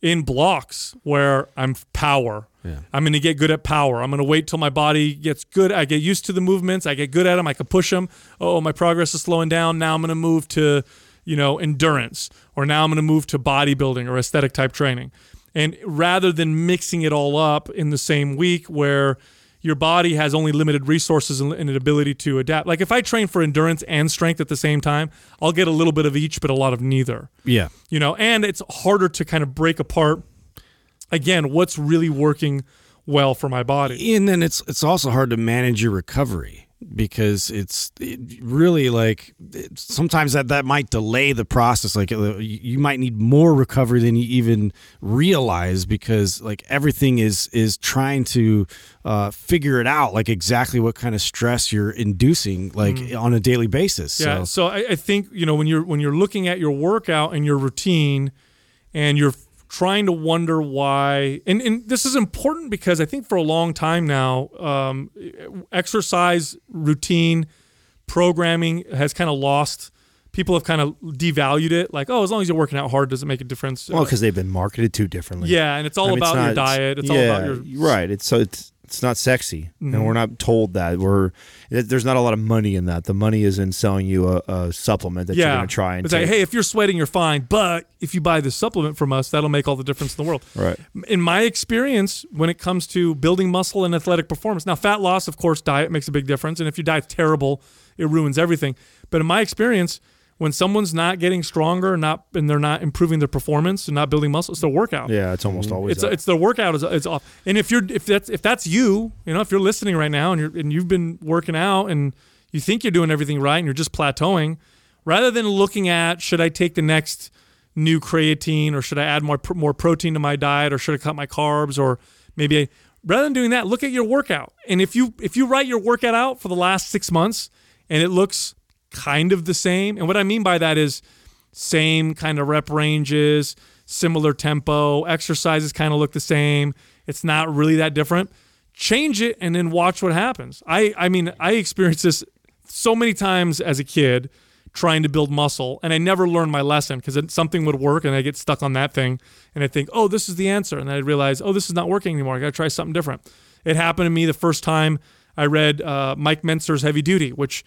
in blocks where I'm power. I'm going to get good at power. I'm going to wait till my body gets good. I get used to the movements. I get good at them. I can push them. Oh, my progress is slowing down. Now I'm going to move to, you know, endurance, or now I'm going to move to bodybuilding or aesthetic type training. And rather than mixing it all up in the same week where your body has only limited resources and and an ability to adapt. Like if I train for endurance and strength at the same time, I'll get a little bit of each, but a lot of neither Yeah. you know and it's harder to kind of break apart again what's really working well for my body and then it's it's also hard to manage your recovery because it's it really like it- sometimes that that might delay the process like uh, you might need more recovery than you even realize because like everything is is trying to uh, figure it out like exactly what kind of stress you're inducing like on a daily basis Mm. yeah so so I, I think you know when you're when you're looking at your workout and your routine and you're trying to wonder why and, and this is important because i think for a long time now um, exercise routine programming has kind of lost people have kind of devalued it like oh as long as you're working out hard does it make a difference Well, because they've been marketed too differently. yeah and it's all I mean, it's about your diet it's yeah, all about your right. It's so it's it's not sexy, Mm-hmm. and we're not told that. We're there's not a lot of money in that. The money is in selling you a, a supplement that you're going to try and it's like, take. hey, if you're sweating, you're fine. But if you buy this supplement from us, that'll make all the difference in the world. Right. In my experience, when it comes to building muscle and athletic performance, now fat loss, of course, diet makes a big difference. And if your diet's terrible, it ruins everything. But in my experience, when someone's not getting stronger, not and they're not improving their performance and not building muscle, it's their workout. yeah, it's almost mm-hmm. always It's that. it's the workout is, it's off. And if you're if that's if that's you, you know, if you're listening right now and you're and you've been working out and you think you're doing everything right and you're just plateauing, rather than looking at should I take the next new creatine or should I add more more protein to my diet or should I cut my carbs or maybe I, rather than doing that, look at your workout. And if you if you write your workout out for the last 6 months and it looks kind of the same, and what I mean by that is same kind of rep ranges, similar tempo, exercises kind of look the same. It's not really that different. Change it and then watch what happens. I I mean, I experienced this so many times as a kid trying to build muscle and I never learned my lesson because something would work and I get stuck on that thing and I think, "Oh, this is the answer." And then I realize, "Oh, this is not working anymore. I got to try something different." It happened to me the first time I read uh, Mike Mentzer's Heavy Duty, which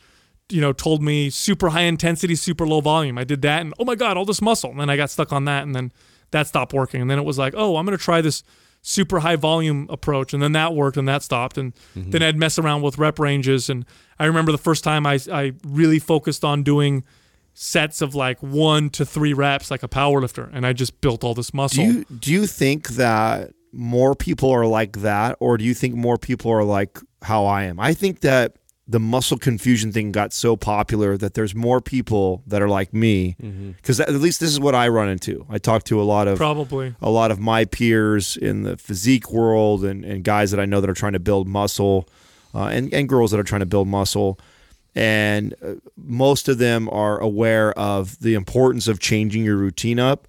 you know, told me super high intensity, super low volume. I did that and oh my God, all this muscle. And then I got stuck on that and then that stopped working. And then it was like, oh, I'm going to try this super high volume approach. And then that worked and that stopped. And mm-hmm. then I'd mess around with rep ranges. And I remember the first time I, I really focused on doing sets of like one to three reps like a power lifter. And I just built all this muscle. do you do you think that more people are like that, or do you think more people are like how I am? I think that the muscle confusion thing got so popular that there's more people that are like me because at least this is what I run into. I talk to a lot of Probably. a lot of my peers in the physique world and, and guys that I know that are trying to build muscle uh, and, and girls that are trying to build muscle. And uh, most of them are aware of the importance of changing your routine up.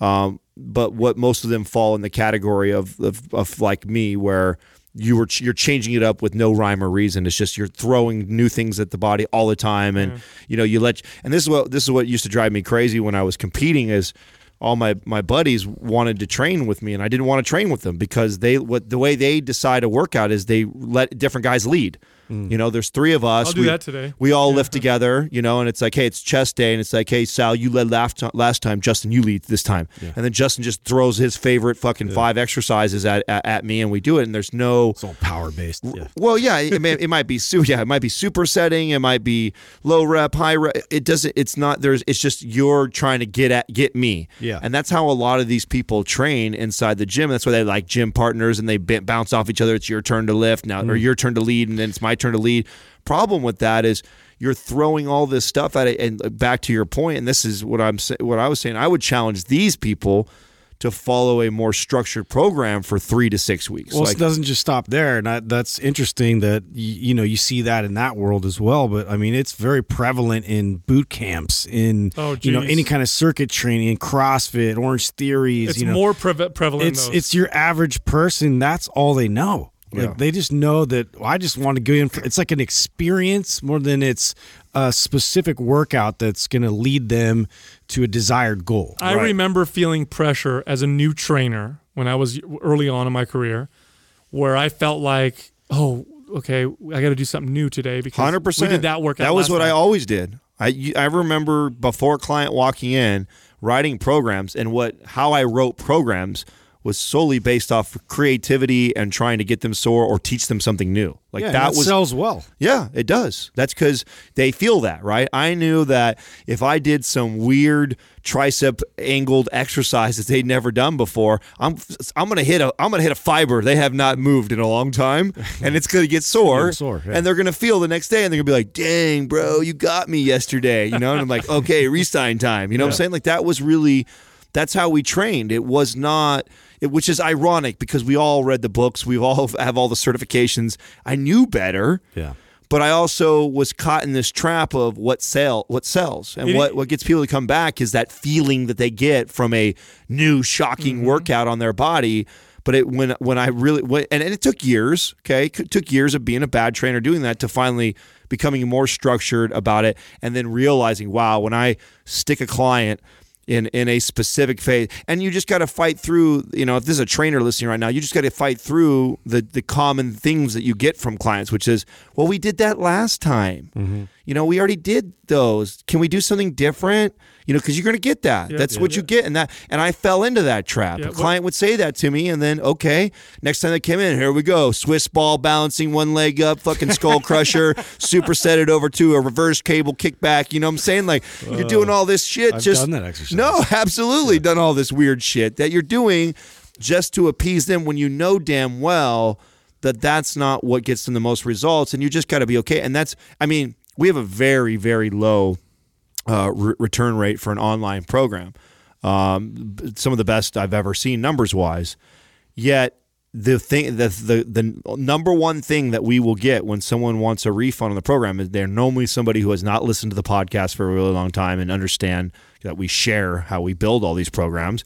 Um, but what most of them fall in the category of, of, of like me, where you were you're changing it up with no rhyme or reason. It's just you're throwing new things at the body all the time, and you know you let. And this is what this is what used to drive me crazy when I was competing is all my my buddies wanted to train with me and I didn't want to train with them because they what the way they decide a workout is they let different guys lead. Mm. You know, there's three of us. I'll do we, that today. We all lift together, you know, and it's like, hey, it's chest day, and it's like, hey, Sal, you led last time, last time Justin, you lead this time, and then Justin just throws his favorite fucking five exercises at, at at me, and we do it, and there's no It's all power based. Yeah. well, yeah, it, may, it might be su- yeah, it might be super setting, it might be low rep, high rep. It doesn't. It's not. There's. It's just you're trying to get at get me. Yeah. and that's how a lot of these people train inside the gym. That's why they like gym partners and they b- bounce off each other. It's your turn to lift now, or mm. your turn to lead, and then it's my turn to lead. Problem with that is you're throwing all this stuff at it. And uh, back to your point, and this is what I'm sa- what I was saying. I would challenge these people to follow a more structured program for three to six weeks. Well, Like- it doesn't just stop there, and that, that's interesting that y- you know you see that in that world as well. But I mean, it's very prevalent in boot camps, in Oh, you know any kind of circuit training, in CrossFit, Orange Theories. It's you know, more preve- prevalent. it's in those. it's your average person. That's all they know. Like Yeah. they just know that well, I just want to go in. For, it's like an experience more than it's a specific workout that's going to lead them to a desired goal. I remember feeling pressure as a new trainer when I was early on in my career, where I felt like, oh, okay, I got to do something new today because Hundred percent. we did that workout. That was last what I always did. I I remember before a client walking in, writing programs, and what how I wrote programs was solely based off creativity and trying to get them sore or teach them something new. Like yeah, that was sells well. yeah, it does. That's because they feel that, right? I knew that if I did some weird tricep angled exercise that they'd never done before, I'm I'm gonna hit a I'm gonna hit a fiber they have not moved in a long time, [LAUGHS] and it's gonna get sore, Get sore, yeah. and they're gonna feel the next day, and they're gonna be like, "Dang, bro, you got me yesterday," you know? And I'm like, "Okay, [LAUGHS] resign time," you know what I'm saying? Like that was really. That's how we trained. It was not, which is ironic because we all read the books, we all [LAUGHS] have all the certifications. I knew better, Yeah. but I also was caught in this trap of what sell what sells and It- what what gets people to come back is that feeling that they get from a new shocking Mm-hmm. workout on their body. But it when when I really when, and, and it took years, okay, it took years of being a bad trainer doing that to finally becoming more structured about it, and then realizing, wow, when I stick a client in in a specific phase. And you just got to fight through you know if this is a trainer listening right now you just got to fight through the the common things that you get from clients which is well we did that last time mm-hmm. You know we already did those. Can we do something different? You know because you're going to get that. That's what you get and that. And i fell into that trap. Yeah, a client would say that to me and then okay next time they came in here we go. Swiss ball balancing one leg up fucking skull [LAUGHS] crusher superset it over to a reverse cable kickback you know what i'm saying? Like you're doing all this shit I've just done that exercise. no, absolutely done all this weird shit that you're doing just to appease them when you know damn well that that's not what gets them the most results and you just got to be okay. And that's I mean, we have a very very low uh, re- return rate for an online program. Um, some of the best I've ever seen numbers wise. Yet the thing the, the the number one thing that we will get when someone wants a refund on the program is they're normally somebody who has not listened to the podcast for a really long time and understand that we share how we build all these programs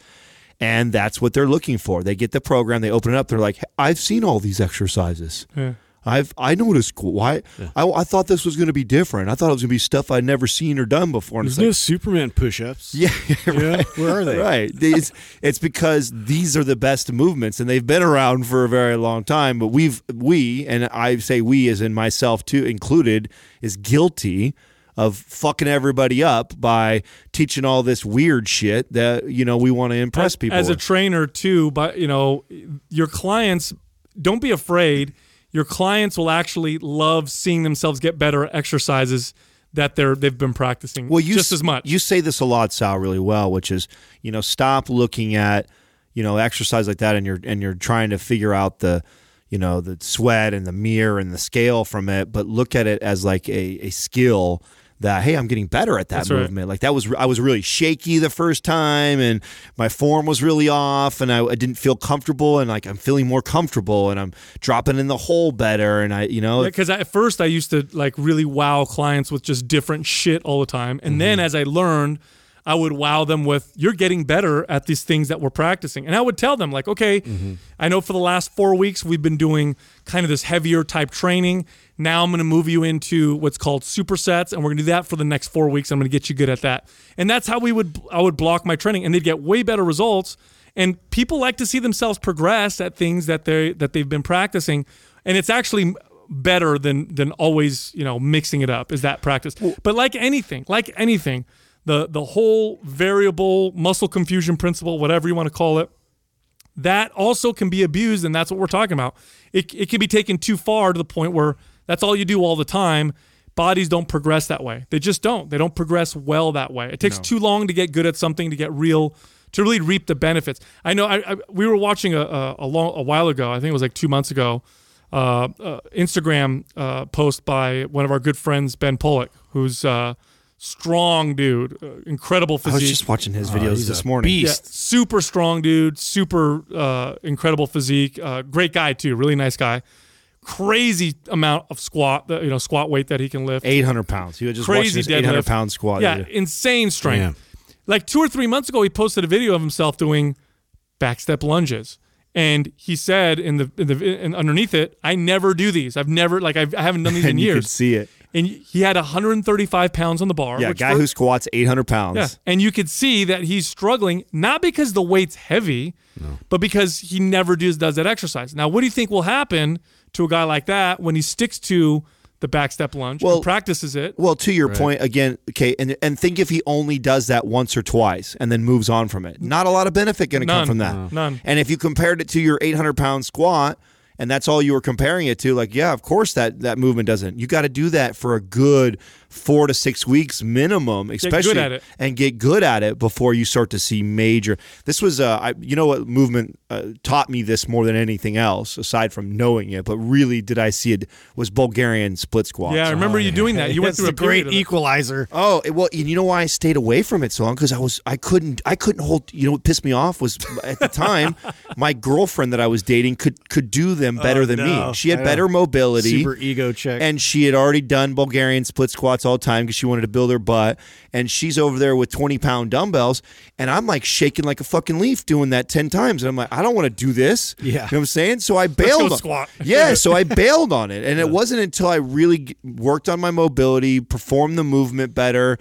and that's what they're looking for they get the program they open it up they're like i've seen all these exercises Yeah. I've I noticed cool. Why I, I thought this was going to be different. I thought it was going to be stuff I'd never seen or done before. And There's it's no like, Superman push-ups. [LAUGHS] yeah, Yeah, where are they? right. It's, it's because these are the best movements, and they've been around for a very long time. But we've we, and I say we, as in myself too included, is guilty of fucking everybody up by teaching all this weird shit that you know we want to impress people. as a trainer too but you know your clients don't be afraid your clients will actually love seeing themselves get better at exercises that they're they've been practicing well, you just as much You say this a lot, Sal, really well, which is you know stop looking at you know exercise like that, and you're and you're trying to figure out the you know the sweat and the mirror and the scale from it, but look at it as like a a skill. That hey, I'm getting better at that That's right. movement. Like that was I was really shaky the first time, and my form was really off, and I, I didn't feel comfortable, and like I'm feeling more comfortable, and I'm dropping in the hole better, and I you know because at first I used to like really wow clients with just different shit all the time, and Mm-hmm. then as I learned, I would wow them with you're getting better at these things that we're practicing, and I would tell them like, okay, Mm-hmm. I know for the last four weeks we've been doing kind of this heavier type training. Now I'm going to move you into what's called supersets, and we're going to do that for the next four weeks. I'm going to get you good at that, and that's how we would I would block my training, and they'd get way better results. And people like to see themselves progress at things that they that they've been practicing, and it's actually better than than always you know mixing it up is that practice but like anything like anything the the whole variable muscle confusion principle whatever you want to call it that also can be abused and that's what we're talking about. It, it can be taken too far to the point where that's all you do all the time. Bodies don't progress that way. They just don't. They don't progress well that way. It takes too long to get good at something to get real to really reap the benefits. I know I, I we were watching a, a, a long a while ago i think it was like two months ago uh, uh, Instagram uh, post by one of our good friends, Ben Pollack, who's uh, strong dude, uh, incredible physique. I was just watching his videos he's this a morning. yeah, super strong dude, super uh, incredible physique, uh, great guy too, really nice guy. Crazy amount of squat, uh, you know, squat weight that he can lift. 800 pounds. He was just Crazy watching 800 deadlift. pound squat. yeah, the insane strength. Damn. Like two or three months ago, he posted a video of himself doing backstep lunges, and he said in the in the in, underneath it, "I never do these. I've never like I've, I haven't done these [LAUGHS] in and you could years." see it. And he had 135 pounds on the bar. Yeah, which guy for- who squats 800 pounds. yeah, and you could see that he's struggling not because the weight's heavy, but because he never does does that exercise. Now, what do you think will happen to a guy like that when he sticks to the back step lunge Well- and practices it? Well, to your point again, okay, and and think if he only does that once or twice and then moves on from it. Not a lot of benefit going to come from that. None. And if you compared it to your 800 pound squat, and that's all you were comparing it to, like, yeah, of course that that movement doesn't. You got to do that for a good four to six weeks minimum, especially at it. and get good at it before you start to see major. This was, uh, I, you know, what movement uh, taught me this more than anything else, aside from knowing it. But really, did I see it? Was Bulgarian split squats. yeah, I remember you doing that. You went through a the great period of it. equalizer. Oh it- well, and you know why I stayed away from it so long? Because I was I couldn't I couldn't hold. You know what pissed me off was at the time [LAUGHS] my girlfriend that I was dating could could do them better than no. me. She had better mobility, Super ego check. and she had already done Bulgarian split squats all the time because she wanted to build her butt. And she's over there with twenty pound dumbbells, and I'm like shaking like a fucking leaf doing that ten times. And I'm like, I don't want to do this. Yeah. you know what I'm saying. So I bailed. on- squat. [LAUGHS] yeah, so I [LAUGHS] bailed on it, and it wasn't until I really worked on my mobility, performed the movement better,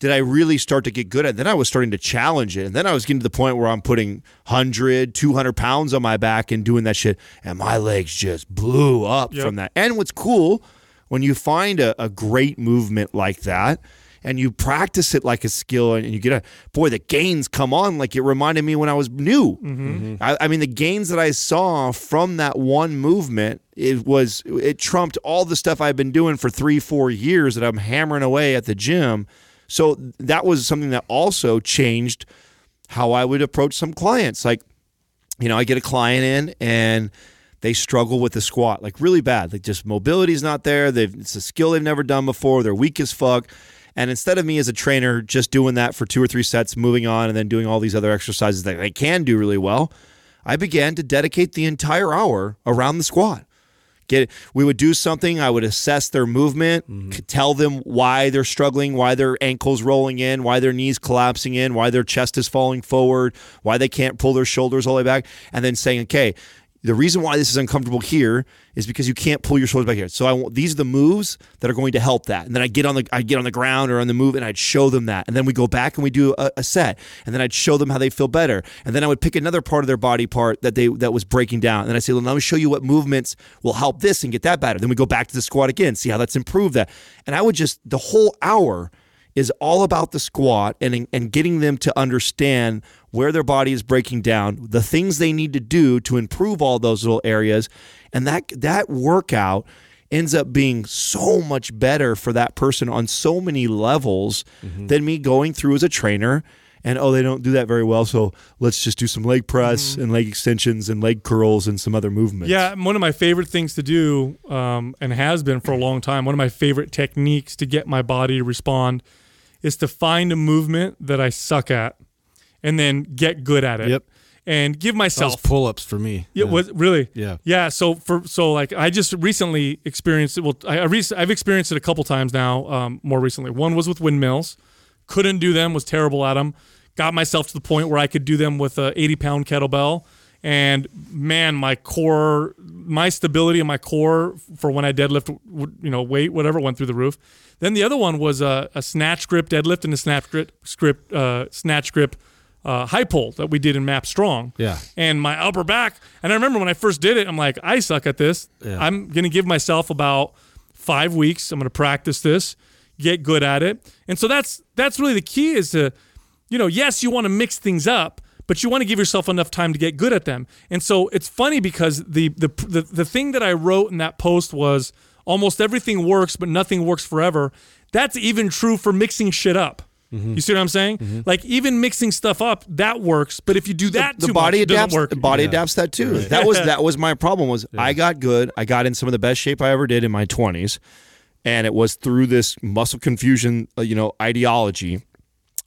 did I really start to get good at it. Then I was starting to challenge it, and then I was getting to the point where I'm putting 100, 200 pounds on my back and doing that shit, and my legs just blew up Yep. from that. And what's cool when you find a, a great movement like that. And you practice it like a skill, and you get a boy. The gains come on like it reminded me when I was new. Mm-hmm. I, I mean, the gains that I saw from that one movement, it was it trumped all the stuff I've been doing for three, four years that I'm hammering away at the gym. So that was something that also changed how I would approach some clients. Like, you know, I get a client in and they struggle with the squat like really bad. Like just mobility's not there. They've it's a skill they've never done before. They're weak as fuck. And instead of me as a trainer just doing that for two or three sets, moving on, and then doing all these other exercises that they can do really well, I began to dedicate the entire hour around the squat. Get we would do something. I would assess their movement, mm-hmm. c- tell them why they're struggling, why their ankles rolling in, why their knees collapsing in, why their chest is falling forward, why they can't pull their shoulders all the way back, and then saying, okay. The reason why this is uncomfortable here is because you can't pull your shoulders back here. So I want these are the moves that are going to help that. And then I get on the I get on the ground or on the move and I'd show them that. And then we go back and we do a, a set. And then I'd show them how they feel better. And then I would pick another part of their body part that they that was breaking down. And then I say, well, let me show you what movements will help this and get that better. Then we go back to the squat again, see how that's improved that. And I would just the whole hour is all about the squat and and getting them to understand where their body is breaking down, the things they need to do to improve all those little areas, and that that workout ends up being so much better for that person on so many levels than me going through as a trainer. And oh they don't do that very well. So let's just do some leg press and leg extensions and leg curls and some other movements. Yeah, one of my favorite things to do, um, and has been for a long time, one of my favorite techniques to get my body to respond is to find a movement that I suck at and then get good at it. Yep. And give myself pull ups for me. Yeah, was really. Yeah. yeah. So for so like I just recently experienced it. Well, I, I rec- I've experienced it a couple times now. Um, more recently, one was with windmills. Couldn't do them. Was terrible at them. Got myself to the point where I could do them with a 80 pound kettlebell. And man, my core, my stability in my core for when I deadlift, you know, weight, whatever, went through the roof. Then the other one was a, a snatch grip deadlift and a snatch grip, script, uh, snatch grip uh, high pull that we did in MAPS Strong. Yeah. And my upper back, and I remember when I first did it, I'm like, I suck at this. Yeah. I'm going to give myself about five weeks. I'm going to practice this, get good at it. And so that's that's really the key is to, you know, yes, you want to mix things up, but you want to give yourself enough time to get good at them. And so it's funny because the the the, the thing that I wrote in that post was almost everything works, but nothing works forever. That's even true for mixing shit up. You see what I'm saying? Like even mixing stuff up, that works. But if you do that the too body much, adapts. work. The body adapts that too. That was [LAUGHS] that was my problem. Was I got good. I got in some of the best shape I ever did in my 20s, and it was through this muscle confusion, uh, you know, ideology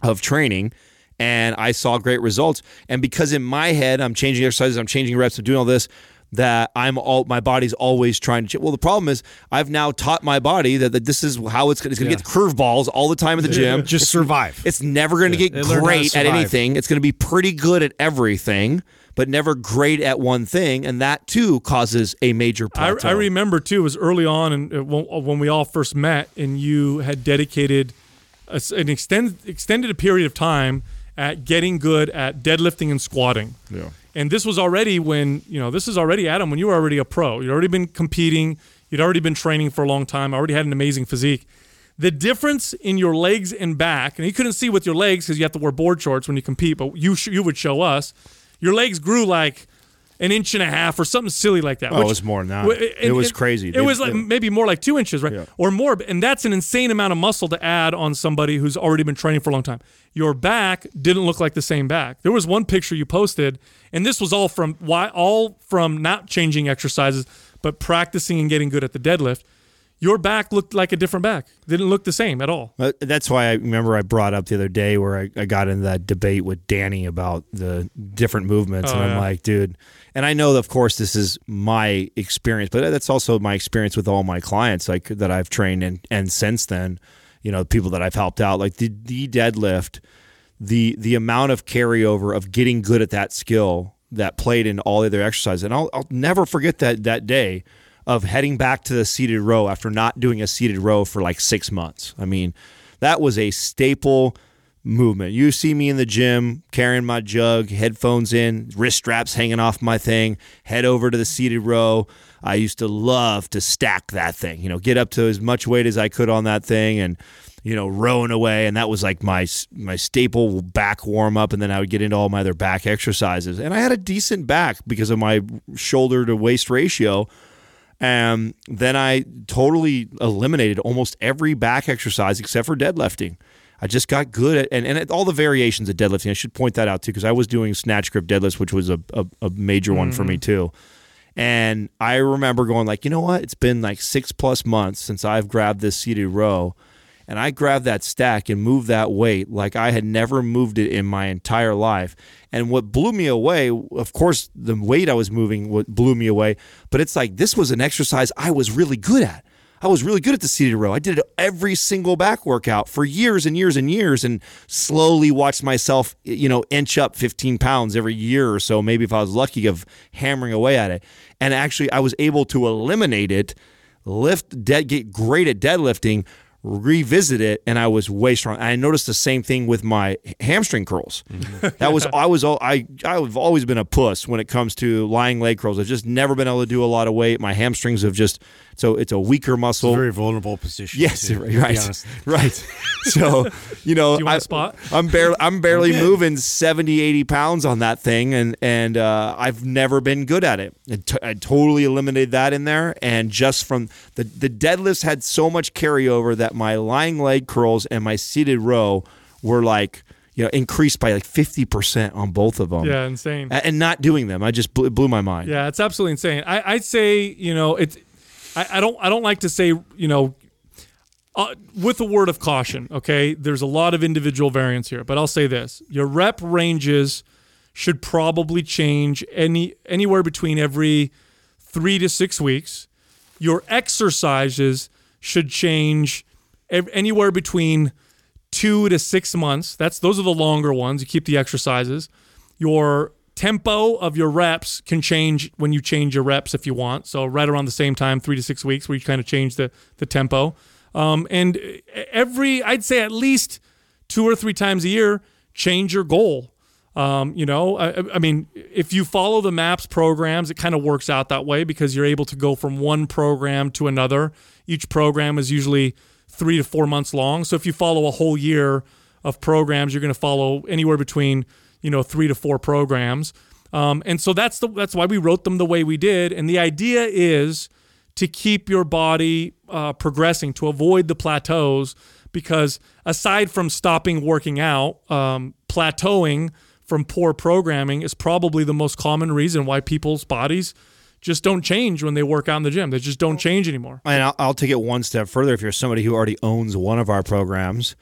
of training. And I saw great results. And because in my head, I'm changing exercises, I'm changing reps, I'm doing all this. That I'm all my body's always trying to. Change. Well, the problem is I've now taught my body that, that this is how it's, it's going to get curveballs all the time at the gym. Just survive. It's never going to get They learn how to great at anything. It's going to be pretty good at everything, but never great at one thing, and that too causes a major I, plateau. I remember too. It was early on, and uh, when, when we all first met, and you had dedicated a s an extended extended period of time at getting good at deadlifting and squatting. Yeah. And this was already when you know this is already Adam when you were already a pro. You'd already been competing. You'd already been training for a long time. Already had an amazing physique. The difference in your legs and back, and you couldn't see with your legs because you have to wear board shorts when you compete, but you sh- you would show us. Your legs grew like an inch and a half or something silly like that. Oh, it was more than that. w- It was crazy. It They- was like maybe more like two inches, right, Yeah. or more. And that's an insane amount of muscle to add on somebody who's already been training for a long time. Your back didn't look like the same back. There was one picture you posted, and this was all from why all from not changing exercises, but practicing and getting good at the deadlift. Your back looked like a different back. Didn't look the same at all. That's why I remember I brought up the other day where I, I got into that debate with Danny about the different movements, Oh, and I'm yeah. like, dude. And I know, of course, this is my experience, but that's also my experience with all my clients, like that I've trained and and since then, you know, people that I've helped out, like the the deadlift, the the amount of carryover of getting good at that skill that played in all the other exercises, and I'll I'll never forget that that day of heading back to the seated row after not doing a seated row for like six months. I mean, that was a staple movement. You see me in the gym carrying my jug, headphones in, wrist straps hanging off my thing, head over to the seated row. I used to love to stack that thing, you know, get up to as much weight as I could on that thing and you know, rowing away, and that was like my my staple back warm up, and then I would get into all my other back exercises, and I had a decent back because of my shoulder to waist ratio. And then I totally eliminated almost every back exercise except for deadlifting. I just got good at and, and at all the variations of deadlifting. I should point that out too because I was doing snatch grip deadlifts, which was a, a, a major one for me mm. too. And I remember going like, you know what? It's been like six plus months since I've grabbed this seated row, and I grabbed that stack and moved that weight like I had never moved it in my entire life. And what blew me away, of course, the weight I was moving what blew me away, but it's like this was an exercise I was really good at. I was really good at the seated row. I did it every single back workout for years and years and years, and slowly watched myself, you know, inch up 15 pounds every year or so. Maybe if I was lucky, of hammering away at it. And actually, I was able to eliminate it, lift, dead, get great at deadlifting, revisit it, and I was way strong. I noticed the same thing with my hamstring curls. That was I was al- I I've always been a puss when it comes to lying leg curls. I've just never been able to do a lot of weight. My hamstrings have just so it's a weaker muscle. very vulnerable position. Yes, too, to right, be [LAUGHS] right, So, you know, [LAUGHS] Do you want I, a spot? I'm barely, I'm barely [LAUGHS] moving 70, 80 pounds on that thing, and and uh, I've never been good at it. I, t- I totally eliminated that in there, and just from the the deadlifts had so much carryover that my lying leg curls and my seated row were like. You know, increased by like fifty percent on both of them. Yeah, insane. And not doing them, I just blew, blew my mind. Yeah, it's absolutely insane. I, I'd say you know it's. I, I don't. I don't like to say you know. Uh, with a word of caution, okay. There's a lot of individual variance here, but I'll say this: your rep ranges should probably change any anywhere between every three to six weeks. Your exercises should change anywhere between two to six months. That's those are the longer ones. You keep the exercises. Your tempo of your reps can change when you change your reps if you want. So right around the same time, three to six weeks, where you kind of change the the tempo. Um, and every, I'd say at least two or three times a year, change your goal. Um, you know, I, I mean, if you follow the MAPS programs, it kind of works out that way because you're able to go from one program to another. Each program is usually three to four months long. So if you follow a whole year of programs, you're going to follow anywhere between you know three to four programs. Um, and so that's the that's why we wrote them the way we did. And the idea is to keep your body uh, progressing, to avoid the plateaus, because aside from stopping working out, um, plateauing from poor programming is probably the most common reason why people's bodies just don't change when they work out in the gym. They just don't change anymore. And I'll, I'll take it one step further. If you're somebody who already owns one of our programs,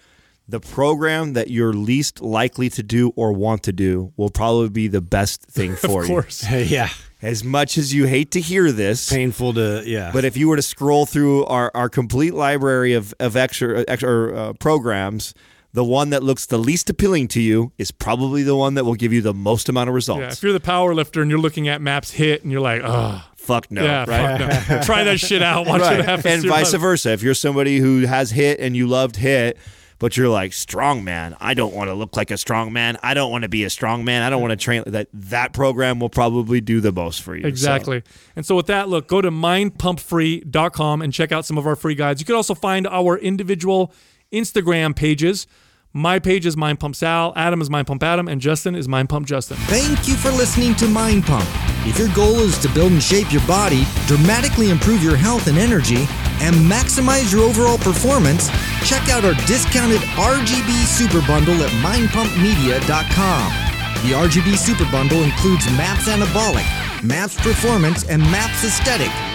the program that you're least likely to do or want to do will probably be the best thing [LAUGHS] for of you. Of course. yeah. As much as you hate to hear this, Painful to yeah. but if you were to scroll through our, our complete library of, of extra, extra uh, programs, the one that looks the least appealing to you is probably the one that will give you the most amount of results. Yeah, if you're the power lifter and you're looking at MAPS HIIT and you're like, oh, Fuck no, yeah, right? fuck no. try that shit out. Watch right. what happens. And vice body. versa. If you're somebody who has HIIT and you loved HIIT, but you're like strong man, I don't want to look like a strong man. I don't want to be a strong man. I don't want to train that. That program will probably do the most for you. So- Exactly. And so with that, look, go to mindpumpfree.com and check out some of our free guides. You can also find our individual Instagram pages. My page is Mind Pump Sal, Adam is Mind Pump Adam, and Justin is Mind Pump Justin. Thank you for listening to Mind Pump. If your goal is to build and shape your body, dramatically improve your health and energy, and maximize your overall performance, check out our discounted RGB Super Bundle at mindpumpmedia.com. The RGB Super Bundle includes MAPS Anabolic, MAPS Performance, and MAPS Aesthetic.